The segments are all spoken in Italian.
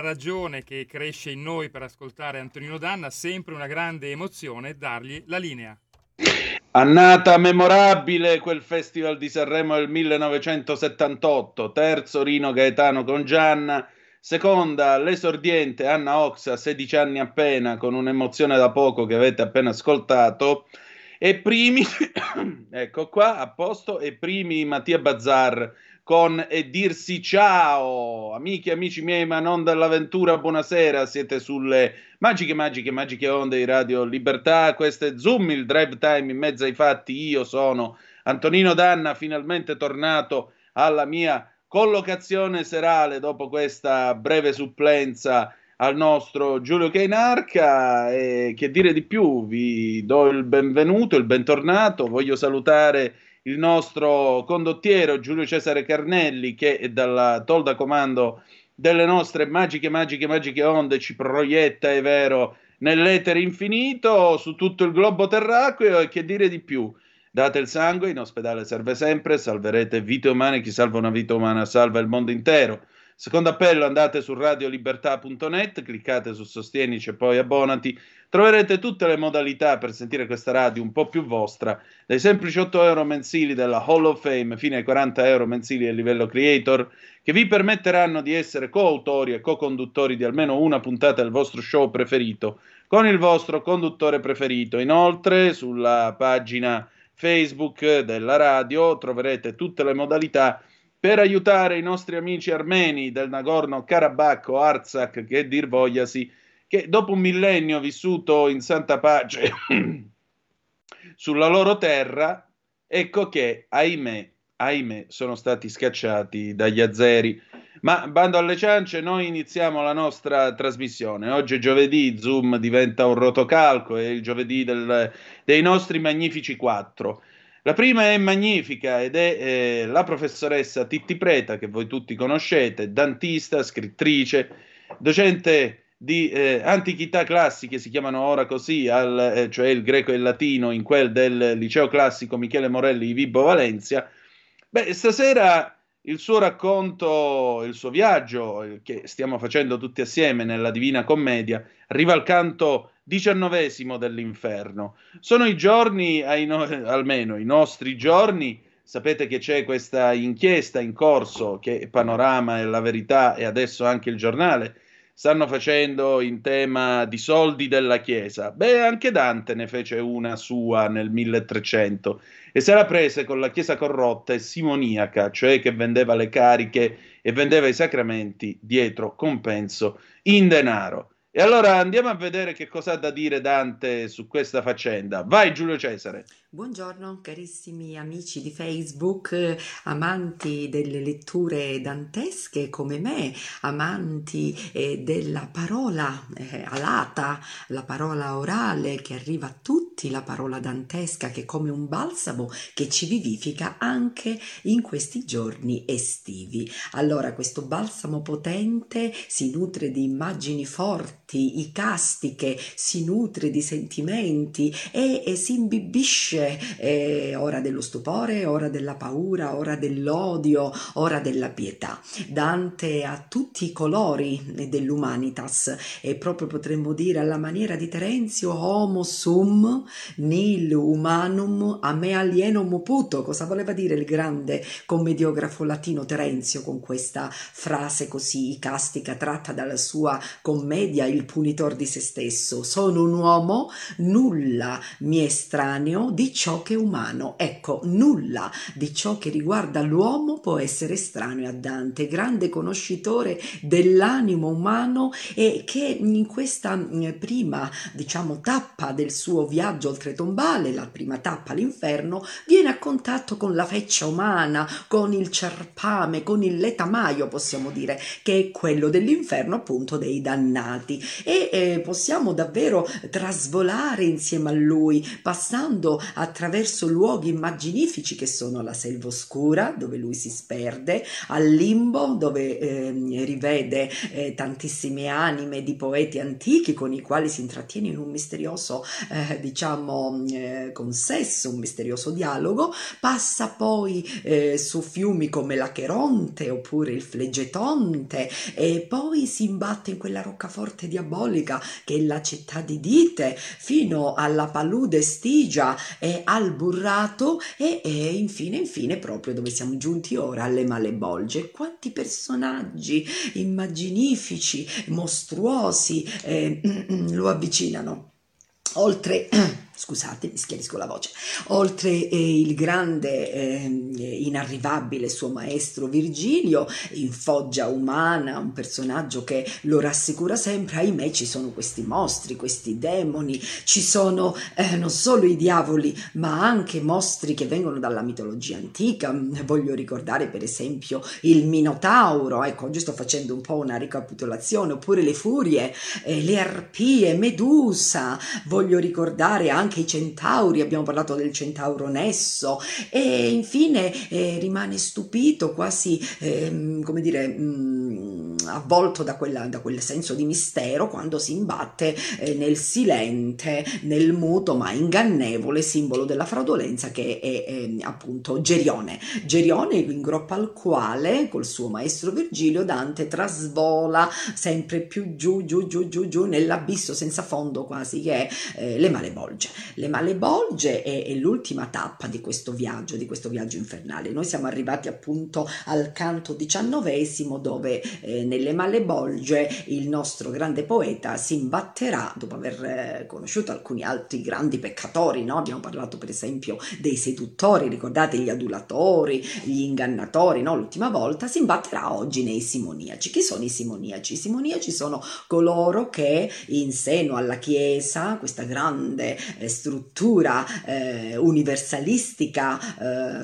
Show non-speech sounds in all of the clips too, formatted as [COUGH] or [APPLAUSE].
Ragione che cresce in noi per ascoltare Antonino Danna, sempre una grande emozione dargli la linea. Annata memorabile quel Festival di Sanremo del 1978, terzo Rino Gaetano con Gianna, seconda l'esordiente Anna Oxa, 16 anni appena, con un'emozione da poco che avete appena ascoltato, e primi, [COUGHS] ecco qua, a posto, e primi Mattia Bazzar con E dirsi ciao, amiche amici miei, ma non dall'avventura, buonasera, siete sulle magiche, magiche, magiche onde di Radio Libertà, questo è Zoom, il drive time in mezzo ai fatti, io sono Antonino Danna, finalmente tornato alla mia collocazione serale dopo questa breve supplenza al nostro Giulio Cainarca. E che dire di più, vi do il benvenuto, il bentornato, voglio salutare il nostro condottiero Giulio Cesare Carnelli che è dalla tolda comando delle nostre magiche, magiche, magiche onde ci proietta, è vero, nell'etere infinito su tutto il globo terracqueo e che dire di più. Date il sangue, in ospedale serve sempre, salverete vite umane, chi salva una vita umana salva il mondo intero. Secondo appello andate su radiolibertà.net, cliccate su Sostienici e poi abbonati. Troverete tutte le modalità per sentire questa radio un po' più vostra, dai semplici 8 euro mensili della Hall of Fame fino ai 40 euro mensili a livello creator, che vi permetteranno di essere coautori e co-conduttori di almeno una puntata del vostro show preferito, con il vostro conduttore preferito. Inoltre, sulla pagina Facebook della radio troverete tutte le modalità per aiutare i nostri amici armeni del Nagorno-Karabakh o Artsakh, che dir vogliasi, che dopo un millennio vissuto in santa pace [CLEARS THROAT] sulla loro terra, ecco che, ahimè, ahimè, sono stati scacciati dagli azeri. Ma bando alle ciance, noi iniziamo la nostra trasmissione. Oggi è giovedì, Zoom diventa un rotocalco, è il giovedì del, dei nostri magnifici quattro. La prima è magnifica ed è eh, la professoressa Titti Preta, che voi tutti conoscete, dantista, scrittrice, docente di eh, antichità classiche, si chiamano ora così, al, eh, cioè il greco e il latino, in quel del liceo classico Michele Morelli di Vibo Valencia. Beh, stasera il suo racconto, il suo viaggio, eh, che stiamo facendo tutti assieme nella Divina Commedia, arriva al canto diciannovesimo dell'inferno. Sono i giorni, no- [LAUGHS] almeno i nostri giorni, sapete che c'è questa inchiesta in corso che Panorama e La Verità e adesso anche il giornale stanno facendo in tema di soldi della Chiesa. Beh, anche Dante ne fece una sua nel 1300 e se la prese con la Chiesa corrotta e simoniaca, cioè che vendeva le cariche e vendeva i sacramenti dietro compenso in denaro. E allora andiamo a vedere che cosa ha da dire Dante su questa faccenda. Vai Giulio Cesare. Buongiorno carissimi amici di Facebook, amanti delle letture dantesche come me, amanti eh, della parola eh, alata, la parola orale che arriva a tutti, la parola dantesca che è come un balsamo che ci vivifica anche in questi giorni estivi. Allora questo balsamo potente si nutre di immagini forti, icastiche, si nutre di sentimenti e, e si imbibisce eh, ora dello stupore, ora della paura, ora dell'odio, ora della pietà. Dante ha tutti i colori dell'umanitas e proprio potremmo dire alla maniera di Terenzio homo sum nil humanum a me alienum puto. Cosa voleva dire il grande commediografo latino Terenzio con questa frase così icastica tratta dalla sua commedia Il punitor di se stesso? Sono un uomo, nulla mi è estraneo, di ciò che è umano. Ecco, nulla di ciò che riguarda l'uomo può essere estraneo a Dante, grande conoscitore dell'animo umano e che in questa mm, prima, diciamo, tappa del suo viaggio oltretombale, la prima tappa all'inferno, viene a contatto con la feccia umana, con il cerpame, con il letamaio, possiamo dire, che è quello dell'inferno appunto dei dannati e eh, possiamo davvero trasvolare insieme a lui, passando attraverso luoghi immaginifici che sono la selva oscura, dove lui si sperde, al limbo, dove eh, rivede eh, tantissime anime di poeti antichi con i quali si intrattiene in un misterioso, eh, diciamo, eh, consesso, un misterioso dialogo, passa poi eh, su fiumi come l'Acheronte oppure il Flegetonte e poi si imbatte in quella roccaforte diabolica che è la città di Dite, fino alla palude Stigia e al burrato e, e infine, infine, proprio dove siamo giunti ora, alle malebolge. Quanti personaggi immaginifici, mostruosi eh, lo avvicinano. Oltre scusate, mi schiarisco la voce, oltre eh, il grande, eh, inarrivabile suo maestro Virgilio, in foggia umana, un personaggio che lo rassicura sempre, ahimè ci sono questi mostri, questi demoni, ci sono eh, non solo i diavoli, ma anche mostri che vengono dalla mitologia antica, voglio ricordare per esempio il Minotauro, ecco, oggi sto facendo un po' una ricapitolazione, oppure le furie, eh, le arpie, Medusa, voglio ricordare anche anche i centauri, abbiamo parlato del centauro Nesso e infine eh, rimane stupito, quasi eh, come dire, mh, mm, avvolto da, quella, da, quel senso di mistero quando si imbatte eh, nel silente, nel muto ma ingannevole simbolo della fraudolenza che è, è appunto Gerione. Gerione in groppa al quale col suo maestro Virgilio Dante trasvola sempre più giù, giù, giù, giù, giù nell'abisso senza fondo quasi che eh, le Malebolge. Le Malebolge è, è l'ultima tappa di questo viaggio, di questo viaggio infernale. Noi siamo arrivati appunto al canto diciannovesimo dove eh, nelle Malebolge il nostro grande poeta si imbatterà dopo aver eh, conosciuto alcuni altri grandi peccatori, no? abbiamo parlato per esempio dei seduttori, ricordate gli adulatori, gli ingannatori, no? l'ultima volta, si imbatterà oggi nei simoniaci. Chi sono i simoniaci? I simoniaci sono coloro che in seno alla Chiesa, questa grande eh, struttura eh, universalistica,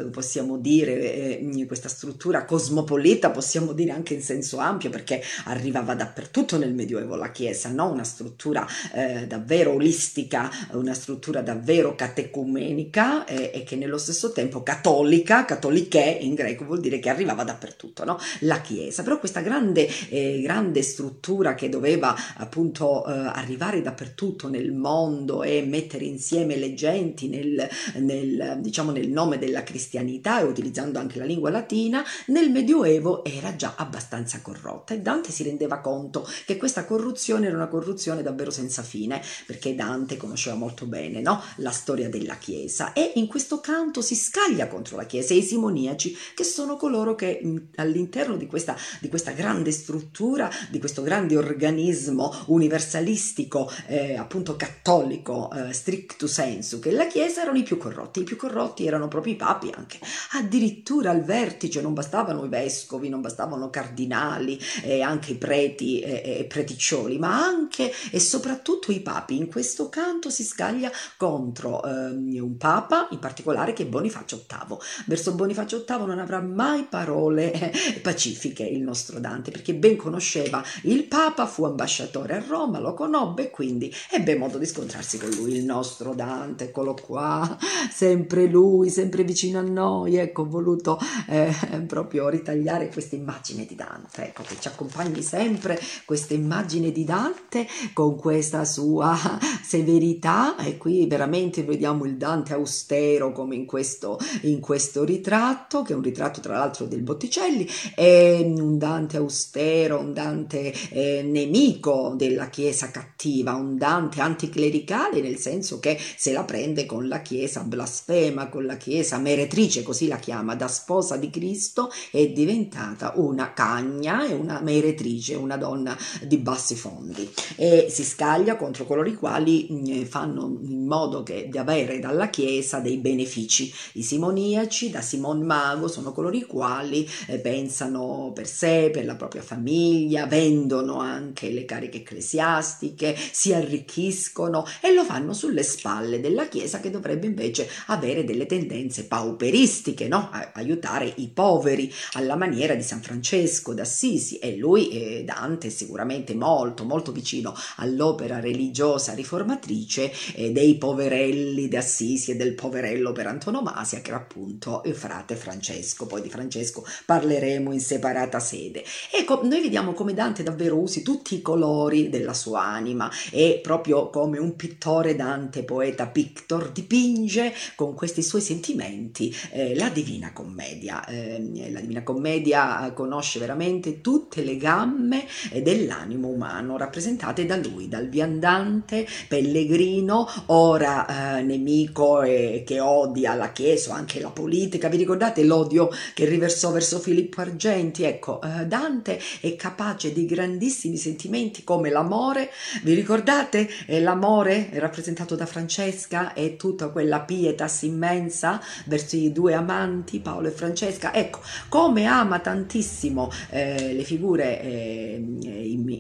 eh, possiamo dire, eh, questa struttura cosmopolita, possiamo dire anche in senso ampio, perché arrivava dappertutto nel Medioevo la Chiesa, no? una struttura eh, davvero olistica, una struttura davvero catecumenica e che nello stesso tempo cattolica, cattoliche in greco vuol dire che arrivava dappertutto, no? la Chiesa, però questa grande, eh, grande struttura che doveva appunto eh, arrivare dappertutto nel mondo e mettere insieme le genti nel, nel, diciamo, nel nome della cristianità e utilizzando anche la lingua latina, nel Medioevo era già abbastanza corrotta e Dante si rendeva conto che questa corruzione era una corruzione davvero senza fine, perché Dante conosceva molto bene no? la storia della Chiesa e in questo canto si scaglia contro la Chiesa e i simoniaci, che sono coloro che all'interno di questa, di questa grande struttura, di questo grande organismo universalistico, eh, appunto cattolico, eh, stricto sensu, che la Chiesa erano i più corrotti, i più corrotti erano proprio i papi anche, addirittura al vertice non bastavano i vescovi, non bastavano cardinali e anche i preti e, e preticcioli, ma anche e soprattutto i papi. In questo canto si scaglia contro eh, un papa, in particolare che è Bonifacio VIII. Verso Bonifacio VIII non avrà mai parole eh, pacifiche il nostro Dante, perché ben conosceva il papa, fu ambasciatore a Roma, lo conobbe quindi ebbe modo di scontrarsi con lui. Il nostro Dante, eccolo qua, [LAUGHS] sempre lui, sempre vicino a noi. Ecco, ho voluto eh, proprio ritagliare questa immagine di Dante, ecco, che ci accompagni sempre questa immagine di Dante con questa sua [LAUGHS] severità e qui veramente vediamo il Dante austero come in questo, in questo ritratto, che è un ritratto tra l'altro del Botticelli, è un Dante austero, un Dante eh, nemico della Chiesa cattiva, un Dante anticlericale nel senso che se la prende con la Chiesa blasfema, con la Chiesa meretrice, così la chiama, da sposa di Cristo, è diventata una cagna e una meretrice, una donna di bassi fondi e si scaglia contro coloro i quali mm, fanno in modo che, di avere dalla Chiesa dei benefici. I simoniaci da Simon Mago sono coloro i quali eh, pensano per sé, per la propria famiglia, vendono anche le cariche ecclesiastiche, si arricchiscono e lo fanno sulle spalle della Chiesa che dovrebbe invece avere delle tendenze pauperistiche, no? aiutare i poveri alla maniera di San Francesco d'Assisi e lui, eh, Dante, sicuramente molto, molto vicino all'opera religiosa riformatrice eh, dei poverelli d'Assisi e del poverello per antonomasia che era appunto il frate Francesco. Poi di Francesco parleremo in separata sede. Ecco, noi vediamo come Dante davvero usi tutti i colori della sua anima e proprio come un pittore Dante, poeta pictor, dipinge con questi suoi sentimenti eh, la Divina Commedia. Eh, la Divina Commedia conosce veramente tutte le gamme eh, dell'animo umano rappresentate da lui, dal viandante, pellegrino, ora eh, nemico e che odia la Chiesa, anche la politica. Vi ricordate l'odio che riversò verso Filippo Argenti? Ecco, eh, Dante è capace di grandissimi sentimenti come l'amore. Vi ricordate eh, l'amore rappresentato da Francesca e tutta quella pietas immensa verso i due amanti, Paolo e Francesca? Ecco, come ama tantissimo eh, le figure eh,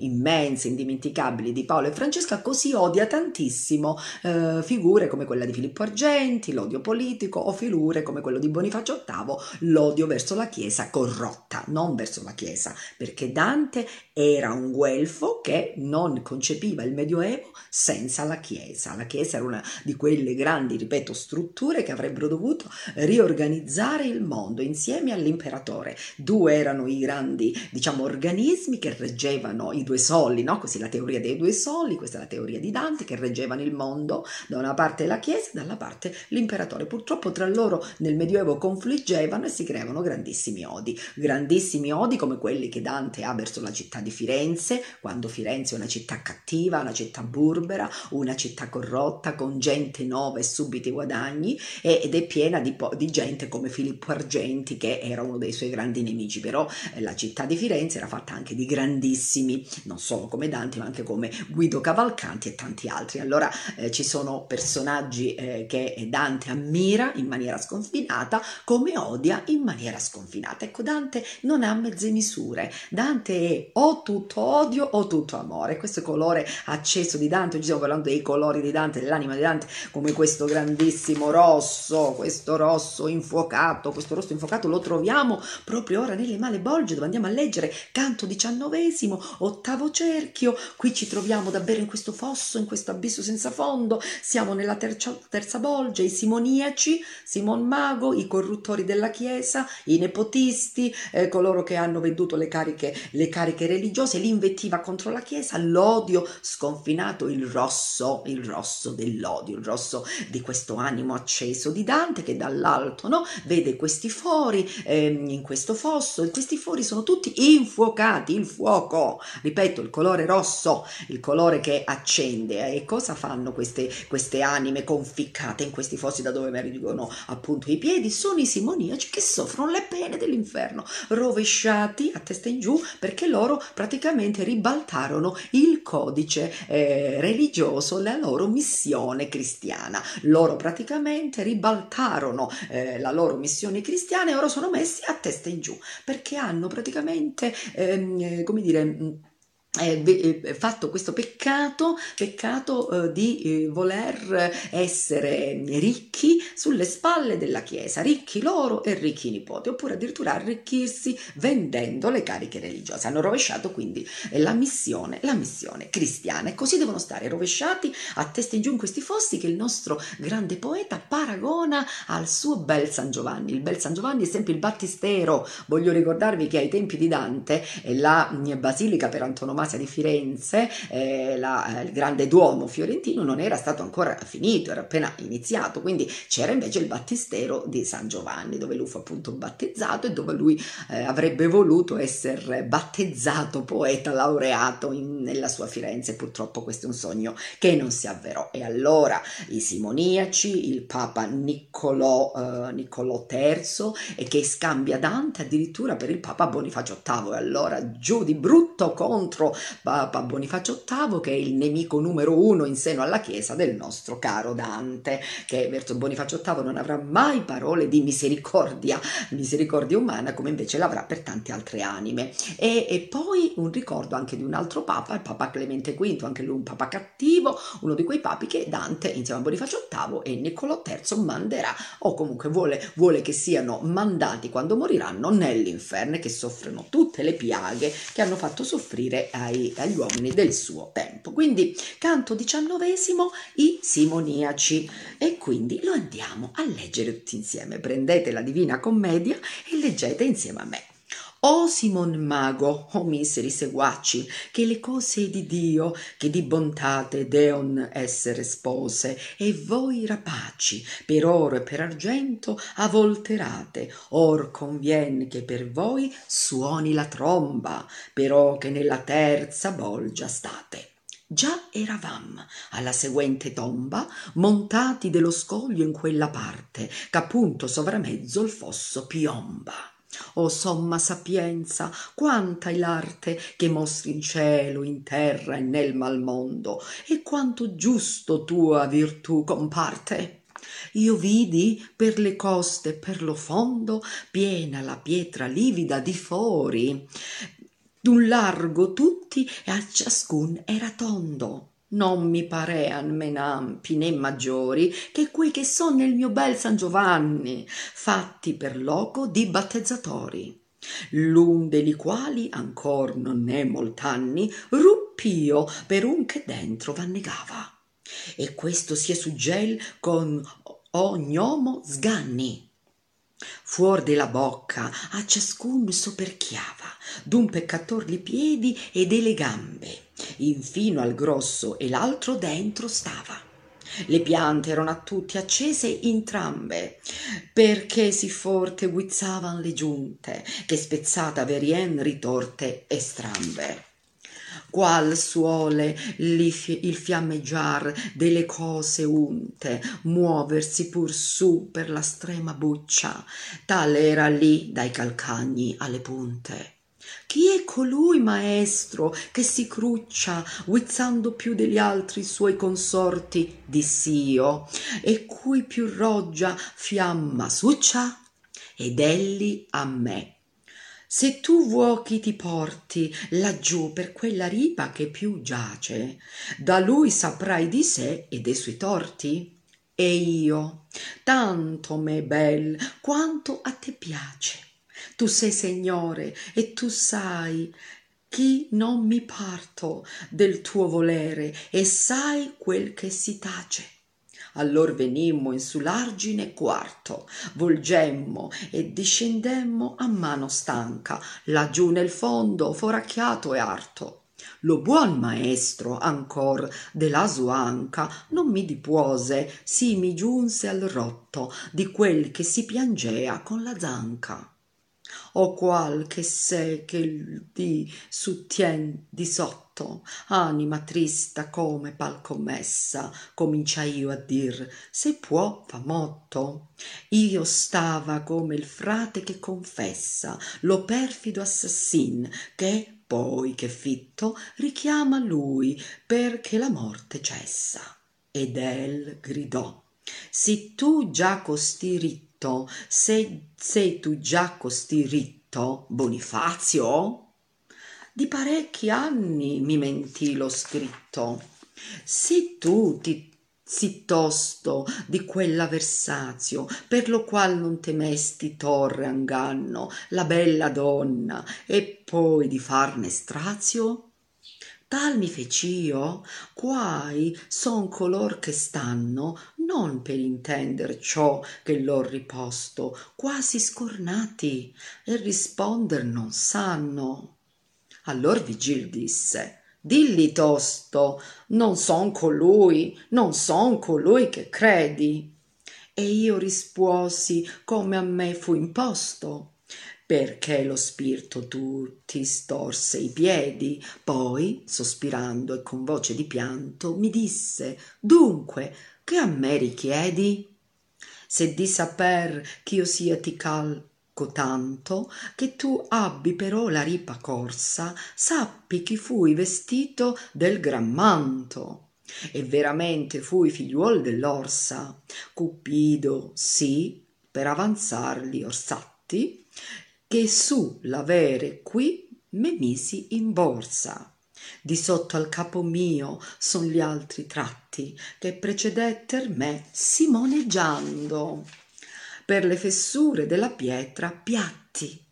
immense, indimenticabili di Paolo e Francesca, così odia tantissimo eh, figure come quella di Filippo Argenti, l'odio politico, o figure come quello di Bonifacio VIII, l'odio verso la Chiesa non verso la Chiesa, perché Dante era un guelfo che non concepiva bel medioevo senza la Chiesa. La Chiesa era una di quelle grandi, ripeto, strutture che avrebbero dovuto riorganizzare il mondo insieme all'imperatore. Due erano i grandi, diciamo, organismi che reggevano i due soli, no? Così la teoria dei due soli, questa è la teoria di Dante, che reggevano il mondo, da una parte la Chiesa, dalla parte l'imperatore. Purtroppo tra loro nel Medioevo confliggevano e si creavano grandissimi odi, grandissimi odi come quelli che Dante ha verso la città di Firenze, quando Firenze è una città cattiva, una città burbera, una città corrotta, con gente nuova e subiti guadagni, ed è piena di, di gente come Filippo Argenti, che era uno dei suoi grandi nemici, però eh, la città di Firenze era fatta anche di grandissimi, non solo come Dante, ma anche come Guido Cavalcanti e tanti altri. Allora eh, ci sono personaggi eh, che Dante ammira in maniera sconfinata, come odia in maniera sconfinata. Ecco, Dante non ha mezze misure. Dante è o tutto odio o tutto amore. Questo colore acceso di Dante, oggi stiamo parlando dei colori di Dante, dell'anima di Dante, come questo grandissimo rosso, questo rosso infuocato, questo rosso infuocato lo troviamo proprio ora nelle male bolge dove andiamo a leggere canto diciannovesimo, ottavo cerchio, qui ci troviamo davvero in questo fosso, in questo abisso senza fondo, siamo nella terza, terza bolge, i simoniaci, Simon Mago, i corruttori della Chiesa, i nepotisti, eh, coloro che hanno venduto le cariche, le cariche religiose, l'invettiva contro la Chiesa, l'odio sconfinato, il rosso, il rosso dell'odio, il rosso di questo animo acceso di Dante che dall'alto no, vede questi fori eh, in questo fosso e questi fori sono tutti infuocati, il fuoco, ripeto, il colore rosso, il colore che accende e cosa fanno queste, queste anime conficcate in questi fossi da dove emergono appunto i piedi? Sono i simoniaci che soffrono le pene dell'inferno, rovesciati a testa in giù perché loro praticamente ribaltarono il codice eh, religioso, la loro missione cristiana. Loro praticamente ribaltarono eh, la loro missione cristiana e ora sono messi a testa in giù perché hanno praticamente, ehm, come dire, eh, fatto questo peccato, peccato eh, di eh, voler essere ricchi sulle spalle della Chiesa, ricchi loro e ricchi i nipoti, oppure addirittura arricchirsi vendendo le cariche religiose. Hanno rovesciato quindi la missione, la missione cristiana e così devono stare rovesciati a testa in giù in questi fossi che il nostro grande poeta paragona al suo bel San Giovanni. Il bel San Giovanni è sempre il battistero. Voglio ricordarvi che ai tempi di Dante la basilica per antonomasia Masia di Firenze, eh, la, eh, il grande Duomo fiorentino non era stato ancora finito, era appena iniziato, quindi c'era invece il battistero di San Giovanni, dove lui fu appunto battezzato e dove lui eh, avrebbe voluto essere battezzato poeta laureato in, nella sua Firenze. Purtroppo questo è un sogno che non si avverò. E allora i simoniaci, il Papa Niccolò, eh, Niccolò III, e che scambia Dante addirittura per il Papa Bonifacio VIII. E allora giù di brutto contro Papa Bonifacio VIII, che è il nemico numero uno in seno alla Chiesa del nostro caro Dante, che verso Bonifacio VIII non avrà mai parole di misericordia, misericordia umana, come invece l'avrà per tante altre anime. E, e poi un ricordo anche di un altro Papa, il Papa Clemente V, anche lui un Papa cattivo, uno di quei papi che Dante insieme a Bonifacio VIII e Niccolò III manderà, o comunque vuole, vuole che siano mandati quando moriranno nell'inferno, che soffrono tutte le piaghe che hanno fatto soffrire a ai, agli uomini del suo tempo. Quindi canto diciannovesimo, i simoniaci. E quindi lo andiamo a leggere tutti insieme. Prendete la Divina Commedia e leggete insieme a me. O Simon Mago, o miseri seguaci, che le cose di Dio, che di bontate deon essere spose, e voi rapaci, per oro e per argento, avolterate, or convien che per voi suoni la tromba, però che nella terza bolgia state. Già eravam alla seguente tomba, montati dello scoglio in quella parte, ch'appunto sovramezzo il fosso piomba. O somma sapienza, quanta è l'arte che mostri in cielo, in terra e nel mal mondo, e quanto giusto tua virtù comparte. Io vidi per le coste, per lo fondo, piena la pietra livida di fori, d'un largo tutti e a ciascun era tondo non mi parean men ampi né maggiori che quei che son nel mio bel San Giovanni, fatti per loco di battezzatori. L'un degli quali, ancor non è molt'anni, ruppi pio per un che dentro vannegava. E questo si è suggel con ognomo sganni. Fuor della bocca a ciascun soperchiava, d'un peccator li piedi e delle gambe, infino al grosso e l'altro dentro stava. Le piante erano a tutti accese entrambe, perché si forte guizzavan le giunte, che spezzata verien ritorte e strambe qual suole il fiammeggiar delle cose unte muoversi pur su per la strema buccia tal era lì dai calcagni alle punte chi è colui maestro che si cruccia guizzando più degli altri suoi consorti diss'io e cui più roggia fiamma succia? Ed elli a me. Se tu vuoi chi ti porti laggiù per quella ripa che più giace da lui saprai di sé e dei suoi torti. E io tanto m'è bel quanto a te piace tu sei Signore e tu sai chi non mi parto del tuo volere e sai quel che si tace. Allor venimmo in su l'argine quarto, volgemmo e discendemmo a mano stanca, laggiù nel fondo foracchiato e arto. Lo buon maestro ancor della sua anca non mi dipuose, sì mi giunse al rotto di quel che si piangea con la zanca o qual che sé che di suttien di sotto. Anima trista come pal commessa comincia io a dir se può fa motto io stava come il frate che confessa lo perfido assassin che poi che fitto richiama lui perché la morte cessa. Ed el gridò si tu già costi ritto sei, sei tu già costi ritto bonifazio? Di parecchi anni mi mentì lo scritto. Se tu ti sì tosto di quella versazio per lo qual non temesti torre anganno la bella donna e poi di farne strazio? Tal mi fec'io quai son color che stanno non per intender ciò che l'ho riposto quasi scornati e risponder non sanno. Allor vigil disse dilli tosto non son colui non son colui che credi. E io rispuosi come a me fu imposto perché lo spirito ti storse i piedi. Poi sospirando e con voce di pianto mi disse dunque che a me richiedi? Se di saper ch'io sia ti calco tanto che tu abbi però la ripa corsa sappi chi fui vestito del gran manto. E veramente fui figliuol dell'orsa. Cupido sì per avanzarli orsatti che su l'avere qui me misi in borsa di sotto al capo mio son gli altri tratti che precedetter me simoneggiando per le fessure della pietra piatti.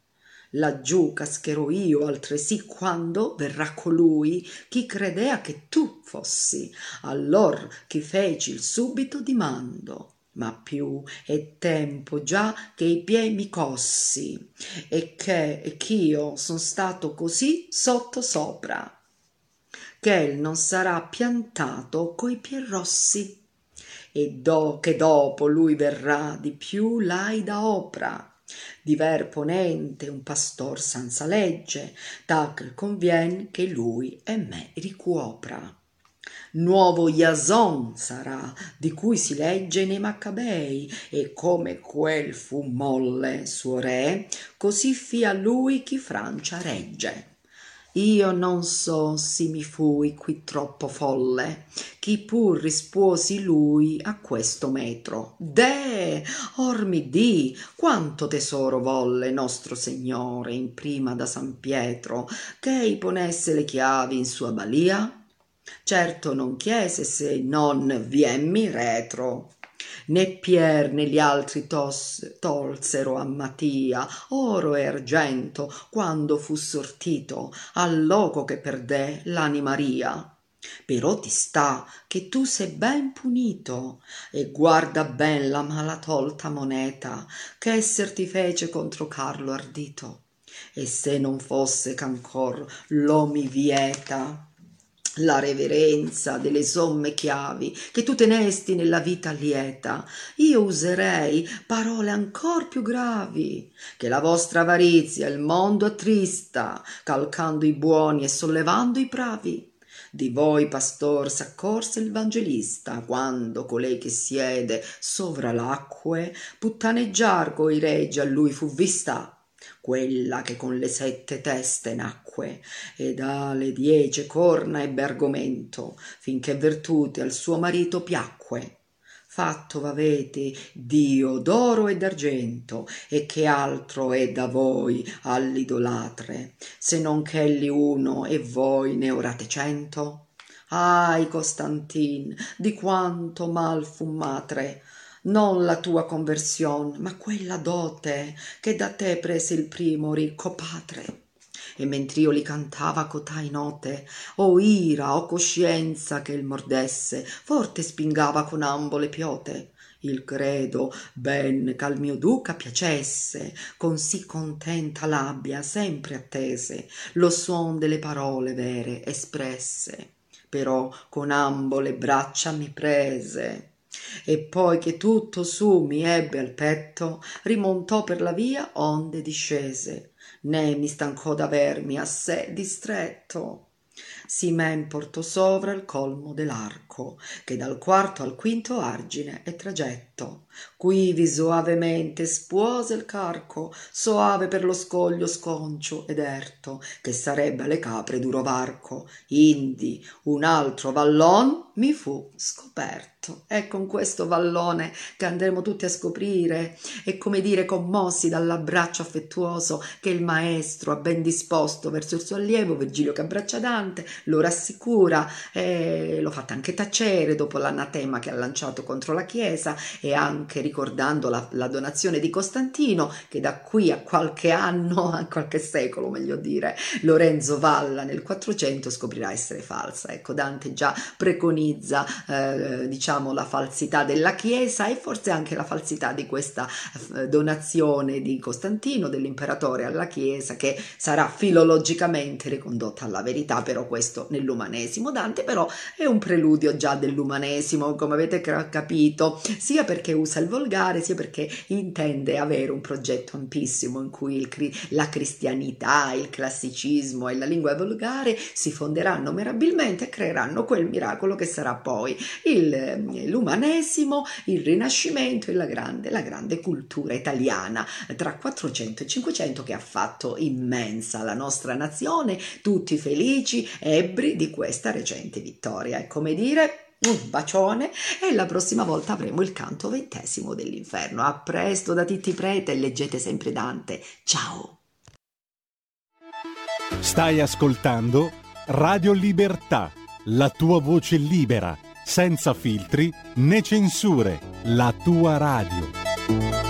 Laggiù cascherò io altresì quando verrà colui chi credea che tu fossi. Allor chi feci il subito dimando ma più è tempo già che i piedi mi cossi e che ch'io son stato così sotto sopra che non sarà piantato coi piè e do che dopo lui verrà di più l'hai da opra. Diver ponente un pastor senza legge tac convien che lui e me ricuopra. Nuovo Jason sarà, di cui si legge nei Maccabei, e come quel fu molle suo re, così fia lui chi Francia regge. Io non so se mi fui qui troppo folle, chi pur risposi lui a questo metro. Deh, or mi di, quanto tesoro volle nostro Signore in prima da San Pietro, che ei ponesse le chiavi in sua balia? certo non chiese se non vienmi retro Né Pier né gli altri tos, tolsero a Mattia oro e argento quando fu sortito al loco che perdè l'anima ria. Però ti sta che tu sei ben punito e guarda ben la mala tolta moneta che esser ti fece contro Carlo ardito. E se non fosse ch'ancor lo mi vieta la reverenza delle somme chiavi che tu tenesti nella vita lieta, io userei parole ancor più gravi, che la vostra avarizia il mondo attrista, calcando i buoni e sollevando i bravi. Di voi, pastor, s'accorse il vangelista, quando colei che siede sovra l'acque, puttaneggiar coi regi a lui fu vista quella che con le sette teste nacque e dalle dieci corna ebbe argomento finché virtute al suo marito piacque. Fatto v'avete dio d'oro e d'argento e che altro è da voi all'idolatre se non ch'elli uno e voi ne orate cento? Ahi costantin di quanto mal fu matre non la tua conversion ma quella dote che da te prese il primo ricco padre e mentr'io li cantava cotai note o ira o coscienza che il mordesse forte spingava con ambo le piote. Il credo ben ch'al mio duca piacesse con sì contenta labbia sempre attese lo suon delle parole vere espresse. Però con ambo le braccia mi prese. E poi che tutto su mi ebbe al petto rimontò per la via onde discese né mi stancò d'avermi a sé distretto. Si men portò sovra il colmo dell'arco che dal quarto al quinto argine è tragetto quivi soavemente spuose il carco soave per lo scoglio sconcio ed erto che sarebbe alle capre duro varco. Indi un altro vallon mi fu scoperto. È con questo vallone che andremo tutti a scoprire e come dire commossi dall'abbraccio affettuoso che il maestro ha ben disposto verso il suo allievo Virgilio che abbraccia Dante lo rassicura e lo fa anche tacere dopo l'anatema che ha lanciato contro la Chiesa e anche ricordando la, la donazione di Costantino che da qui a qualche anno, [LAUGHS] a qualche secolo meglio dire, Lorenzo Valla nel 400 scoprirà essere falsa. Ecco, Dante già preconizza eh, diciamo la falsità della Chiesa e forse anche la falsità di questa eh, donazione di Costantino, dell'imperatore alla Chiesa che sarà filologicamente ricondotta alla verità, però questo nell'umanesimo. Dante però è un preludio già dell'umanesimo, come avete capito, sia perché usa il volgare, sia perché intende avere un progetto ampissimo in cui il, la cristianità, il classicismo e la lingua volgare si fonderanno mirabilmente e creeranno quel miracolo che sarà poi il, l'umanesimo, il rinascimento e la grande, la grande cultura italiana tra 400 e 500 che ha fatto immensa la nostra nazione, tutti felici, ebbri di questa recente vittoria. È come dire un bacione e la prossima volta avremo il canto ventesimo dell'inferno. A presto da Titti Prete e leggete sempre Dante. Ciao! Stai ascoltando Radio Libertà, la tua voce libera, senza filtri né censure, la tua radio.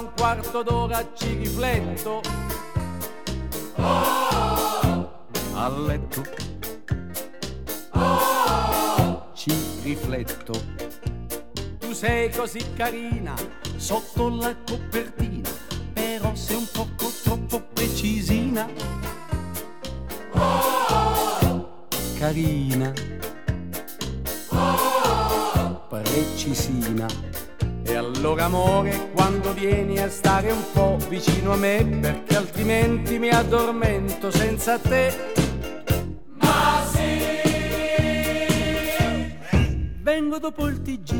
Un quarto d'ora ci rifletto. Oh! A letto. Ci rifletto. Tu sei così carina, sotto la copertina, però sei un poco troppo precisina. Carina. Precisina E allora amore, quando vieni a stare un po' vicino a me, perché altrimenti mi addormento senza te. Ma sì! Vengo dopo il TG,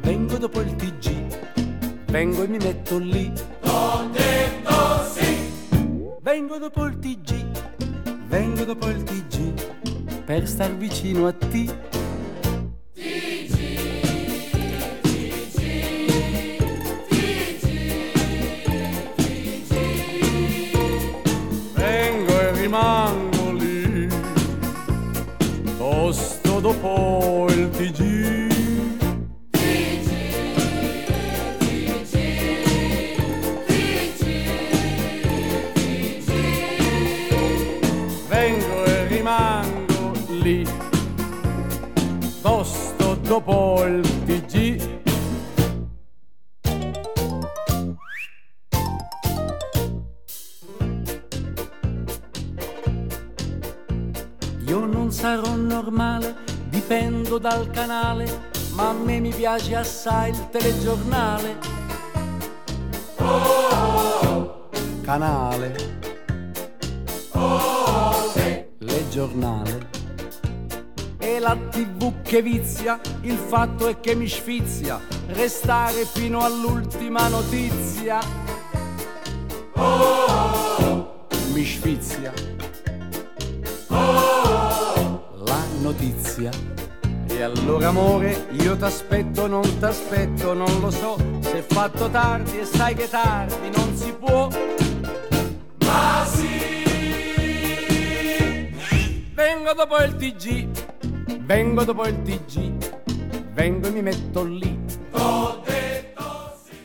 vengo dopo il TG, vengo e mi metto lì. Ho detto sì! Vengo dopo il TG, vengo dopo il TG, per star vicino a te. Rimango lì, tosto dopo il TG. Vengo e rimango lì, dopo il non sarò normale, dipendo dal canale, ma a me mi piace assai il telegiornale. Canale. Le giornale. E la tv che vizia, il fatto è che mi sfizia restare fino all'ultima notizia. Mi sfizia. la notizia. E allora amore, io t'aspetto, non t'aspetto, non lo so, se è fatto tardi e sai che tardi non si può. Ma sì! Vengo dopo il TG, vengo dopo il TG, vengo e mi metto lì.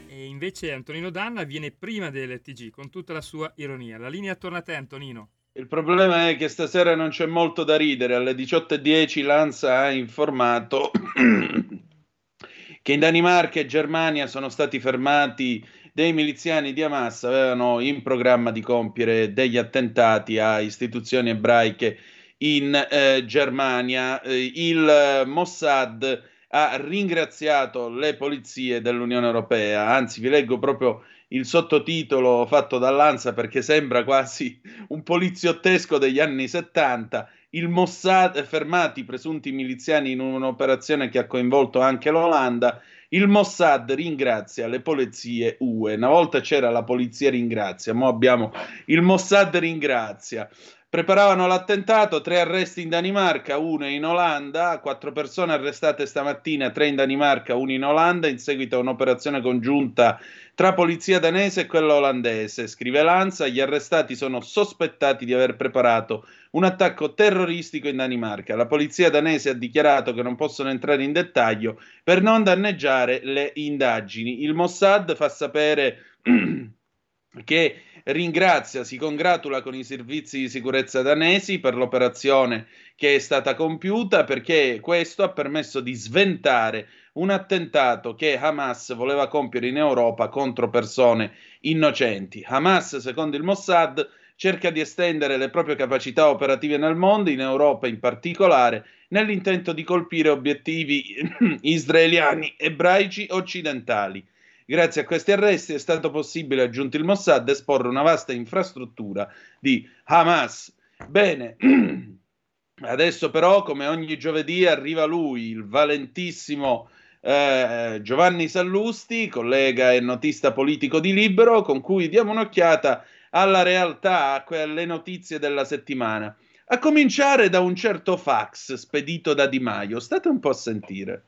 E invece Antonino Danna viene prima del TG con tutta la sua ironia. La linea torna a te, Antonino. Il problema è che stasera non c'è molto da ridere. Alle 18.10 Lanza ha informato [CLEARS THROAT] che in Danimarca e Germania sono stati fermati dei miliziani di Hamas, avevano in programma di compiere degli attentati a istituzioni ebraiche in eh, Germania. Eh, il Mossad ha ringraziato le polizie dell'Unione Europea, anzi vi leggo proprio il sottotitolo fatto dall'Ansa perché sembra quasi un poliziottesco degli anni 70. Il Mossad, fermati i presunti miliziani in un'operazione che ha coinvolto anche l'Olanda. Il Mossad ringrazia le polizie UE. Una volta c'era la polizia ringrazia, ora abbiamo il Mossad ringrazia. Preparavano l'attentato, tre arresti in Danimarca, uno in Olanda, quattro persone arrestate stamattina, tre in Danimarca, uno in Olanda, in seguito a un'operazione congiunta tra polizia danese e quella olandese. Scrive Lanza, gli arrestati sono sospettati di aver preparato un attacco terroristico in Danimarca. La polizia danese ha dichiarato che non possono entrare in dettaglio per non danneggiare le indagini. Il Mossad fa sapere [CLEARS THROAT] che ringrazia, si congratula con i servizi di sicurezza danesi per l'operazione che è stata compiuta perché questo ha permesso di sventare un attentato che Hamas voleva compiere in Europa contro persone innocenti. Hamas, secondo il Mossad, cerca di estendere le proprie capacità operative nel mondo, in Europa in particolare, nell'intento di colpire obiettivi [CLEARS THROAT] israeliani, ebraici occidentali. Grazie a questi arresti è stato possibile, aggiunto il Mossad, esporre una vasta infrastruttura di Hamas. Bene, [CLEARS THROAT] adesso però, come ogni giovedì, arriva lui, il valentissimo eh, Giovanni Sallusti, collega e notista politico di Libero, con cui diamo un'occhiata alla realtà, a quelle notizie della settimana. A cominciare da un certo fax spedito da Di Maio. State un po' a sentire.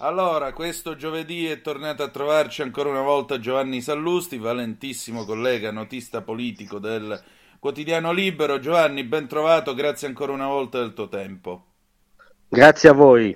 Allora, questo giovedì è tornato a trovarci ancora una volta Giovanni Sallusti, valentissimo collega, notista politico del quotidiano Libero. Giovanni, ben trovato, grazie ancora una volta del tuo tempo. Grazie a voi.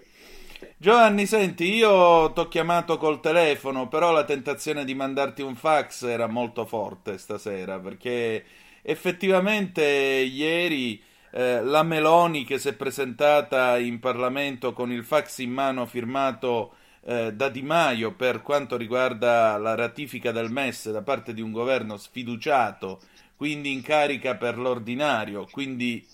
Giovanni, senti, io ti ho chiamato col telefono, però la tentazione di mandarti un fax era molto forte stasera, perché effettivamente ieri eh, la Meloni che si è presentata in Parlamento con il fax in mano firmato eh, da Di Maio per quanto riguarda la ratifica del MES da parte di un governo sfiduciato, quindi in carica per l'ordinario, quindi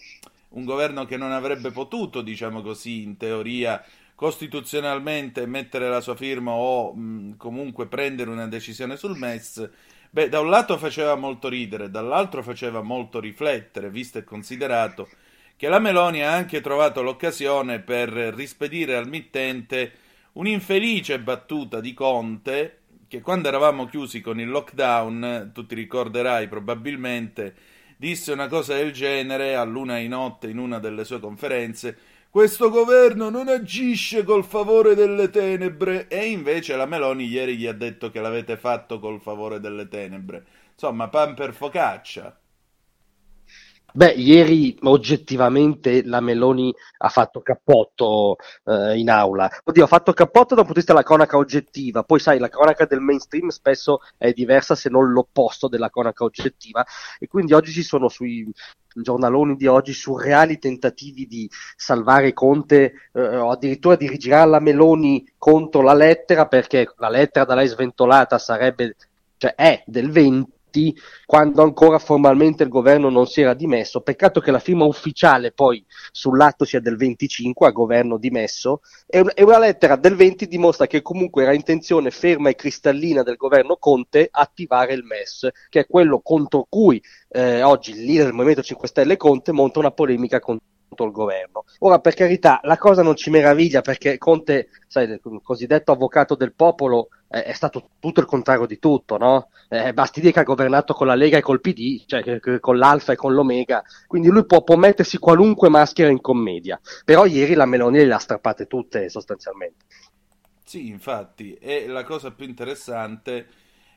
un governo che non avrebbe potuto, diciamo così, in teoria costituzionalmente mettere la sua firma o mh, comunque prendere una decisione sul MES, beh, da un lato faceva molto ridere, dall'altro faceva molto riflettere, visto e considerato che la Meloni ha anche trovato l'occasione per rispedire al mittente un'infelice battuta di Conte che quando eravamo chiusi con il lockdown, tu ti ricorderai probabilmente, disse una cosa del genere a luna di notte in una delle sue conferenze. Questo governo non agisce col favore delle tenebre e invece la Meloni ieri gli ha detto che l'avete fatto col favore delle tenebre. Insomma, pan per focaccia. Beh, ieri oggettivamente la Meloni ha fatto cappotto eh, in aula. Oddio, ha fatto cappotto da un punto di vista della cronaca oggettiva. Poi sai, la cronaca del mainstream spesso è diversa se non l'opposto della cronaca oggettiva. E quindi oggi ci sono sui giornaloni di oggi surreali tentativi di salvare Conte eh, o addirittura di rigirare la Meloni contro la lettera perché la lettera da lei sventolata sarebbe, cioè è del 20 quando ancora formalmente il governo non si era dimesso. Peccato che la firma ufficiale poi sull'atto sia del 25 a governo dimesso e, una lettera del 20 dimostra che comunque era intenzione ferma e cristallina del governo Conte attivare il MES, che è quello contro cui eh, oggi il leader del Movimento 5 Stelle Conte monta una polemica contro il governo. Ora, per carità, la cosa non ci meraviglia perché Conte, sai, il cosiddetto avvocato del popolo, eh, è stato tutto il contrario di tutto, no? Eh, basti dire che ha governato con la Lega e col PD, cioè con l'Alfa e con l'Omega, quindi lui può, può, mettersi qualunque maschera in commedia. Però ieri la Meloni le ha strappate tutte sostanzialmente. Sì, infatti, e la cosa più interessante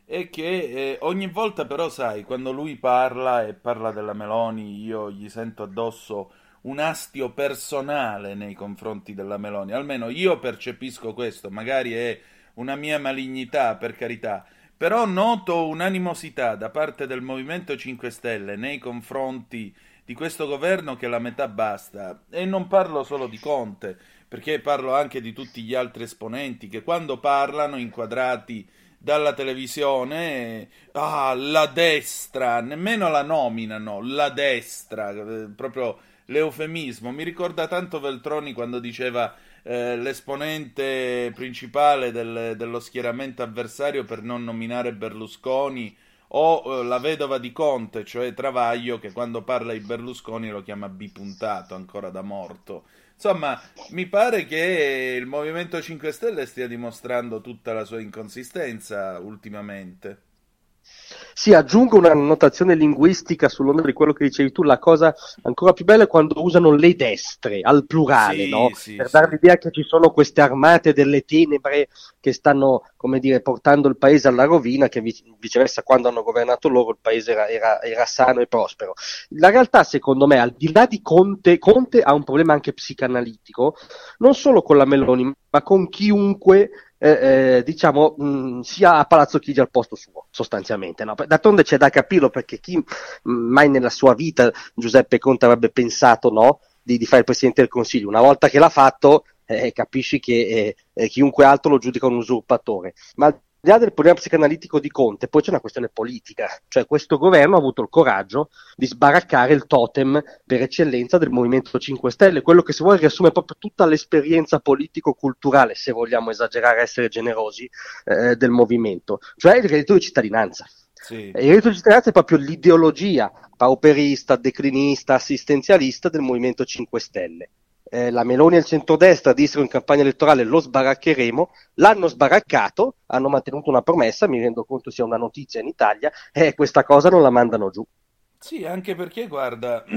è che eh, ogni volta però, sai, quando lui parla e parla della Meloni, io gli sento addosso un astio personale nei confronti della Meloni, almeno io percepisco questo, magari è una mia malignità, per carità, però noto un'animosità da parte del Movimento 5 Stelle nei confronti di questo governo che la metà basta, e non parlo solo di Conte, perché parlo anche di tutti gli altri esponenti che quando parlano inquadrati dalla televisione, ah, la destra, nemmeno la nominano, la destra, eh, proprio l'eufemismo. Mi ricorda tanto Veltroni quando diceva eh, l'esponente principale del, dello schieramento avversario per non nominare Berlusconi o eh, la vedova di Conte, cioè Travaglio, che quando parla di Berlusconi lo chiama bipuntato, ancora da morto. Insomma, mi pare che il Movimento 5 Stelle stia dimostrando tutta la sua inconsistenza ultimamente. Sì, aggiungo una notazione linguistica sull'onda di quello che dicevi tu, la cosa ancora più bella è quando usano le destre al plurale, sì, no? sì, per sì. dare l'idea che ci sono queste armate delle tenebre che stanno, come dire, portando il paese alla rovina, che viceversa quando hanno governato loro il paese era, era, era sano e prospero. La realtà, secondo me, al di là di Conte, Conte ha un problema anche psicanalitico, non solo con la Meloni, ma con chiunque eh, eh, diciamo, mh, sia a Palazzo Chigi al posto suo, sostanzialmente. No? D'altronde c'è da capirlo perché chi mai nella sua vita Giuseppe Conte avrebbe pensato no, di, di, fare il Presidente del Consiglio. Una volta che l'ha fatto, eh, capisci che eh, eh, chiunque altro lo giudica un usurpatore. Ma di là del problema psicanalitico di Conte, poi c'è una questione politica, cioè questo governo ha avuto il coraggio di sbaraccare il totem per eccellenza del Movimento 5 Stelle, quello che se vuoi riassume proprio tutta l'esperienza politico-culturale, se vogliamo esagerare, essere generosi, eh, del movimento, cioè il reddito di cittadinanza. Sì. Il reddito di cittadinanza è proprio l'ideologia pauperista, declinista, assistenzialista del Movimento 5 Stelle eh, la Meloni e il centrodestra dissero in campagna elettorale lo sbaraccheremo, l'hanno sbaraccato, hanno mantenuto una promessa, mi rendo conto sia una notizia in Italia, e questa cosa non la mandano giù. Sì, anche perché, guarda, [CLEARS THROAT]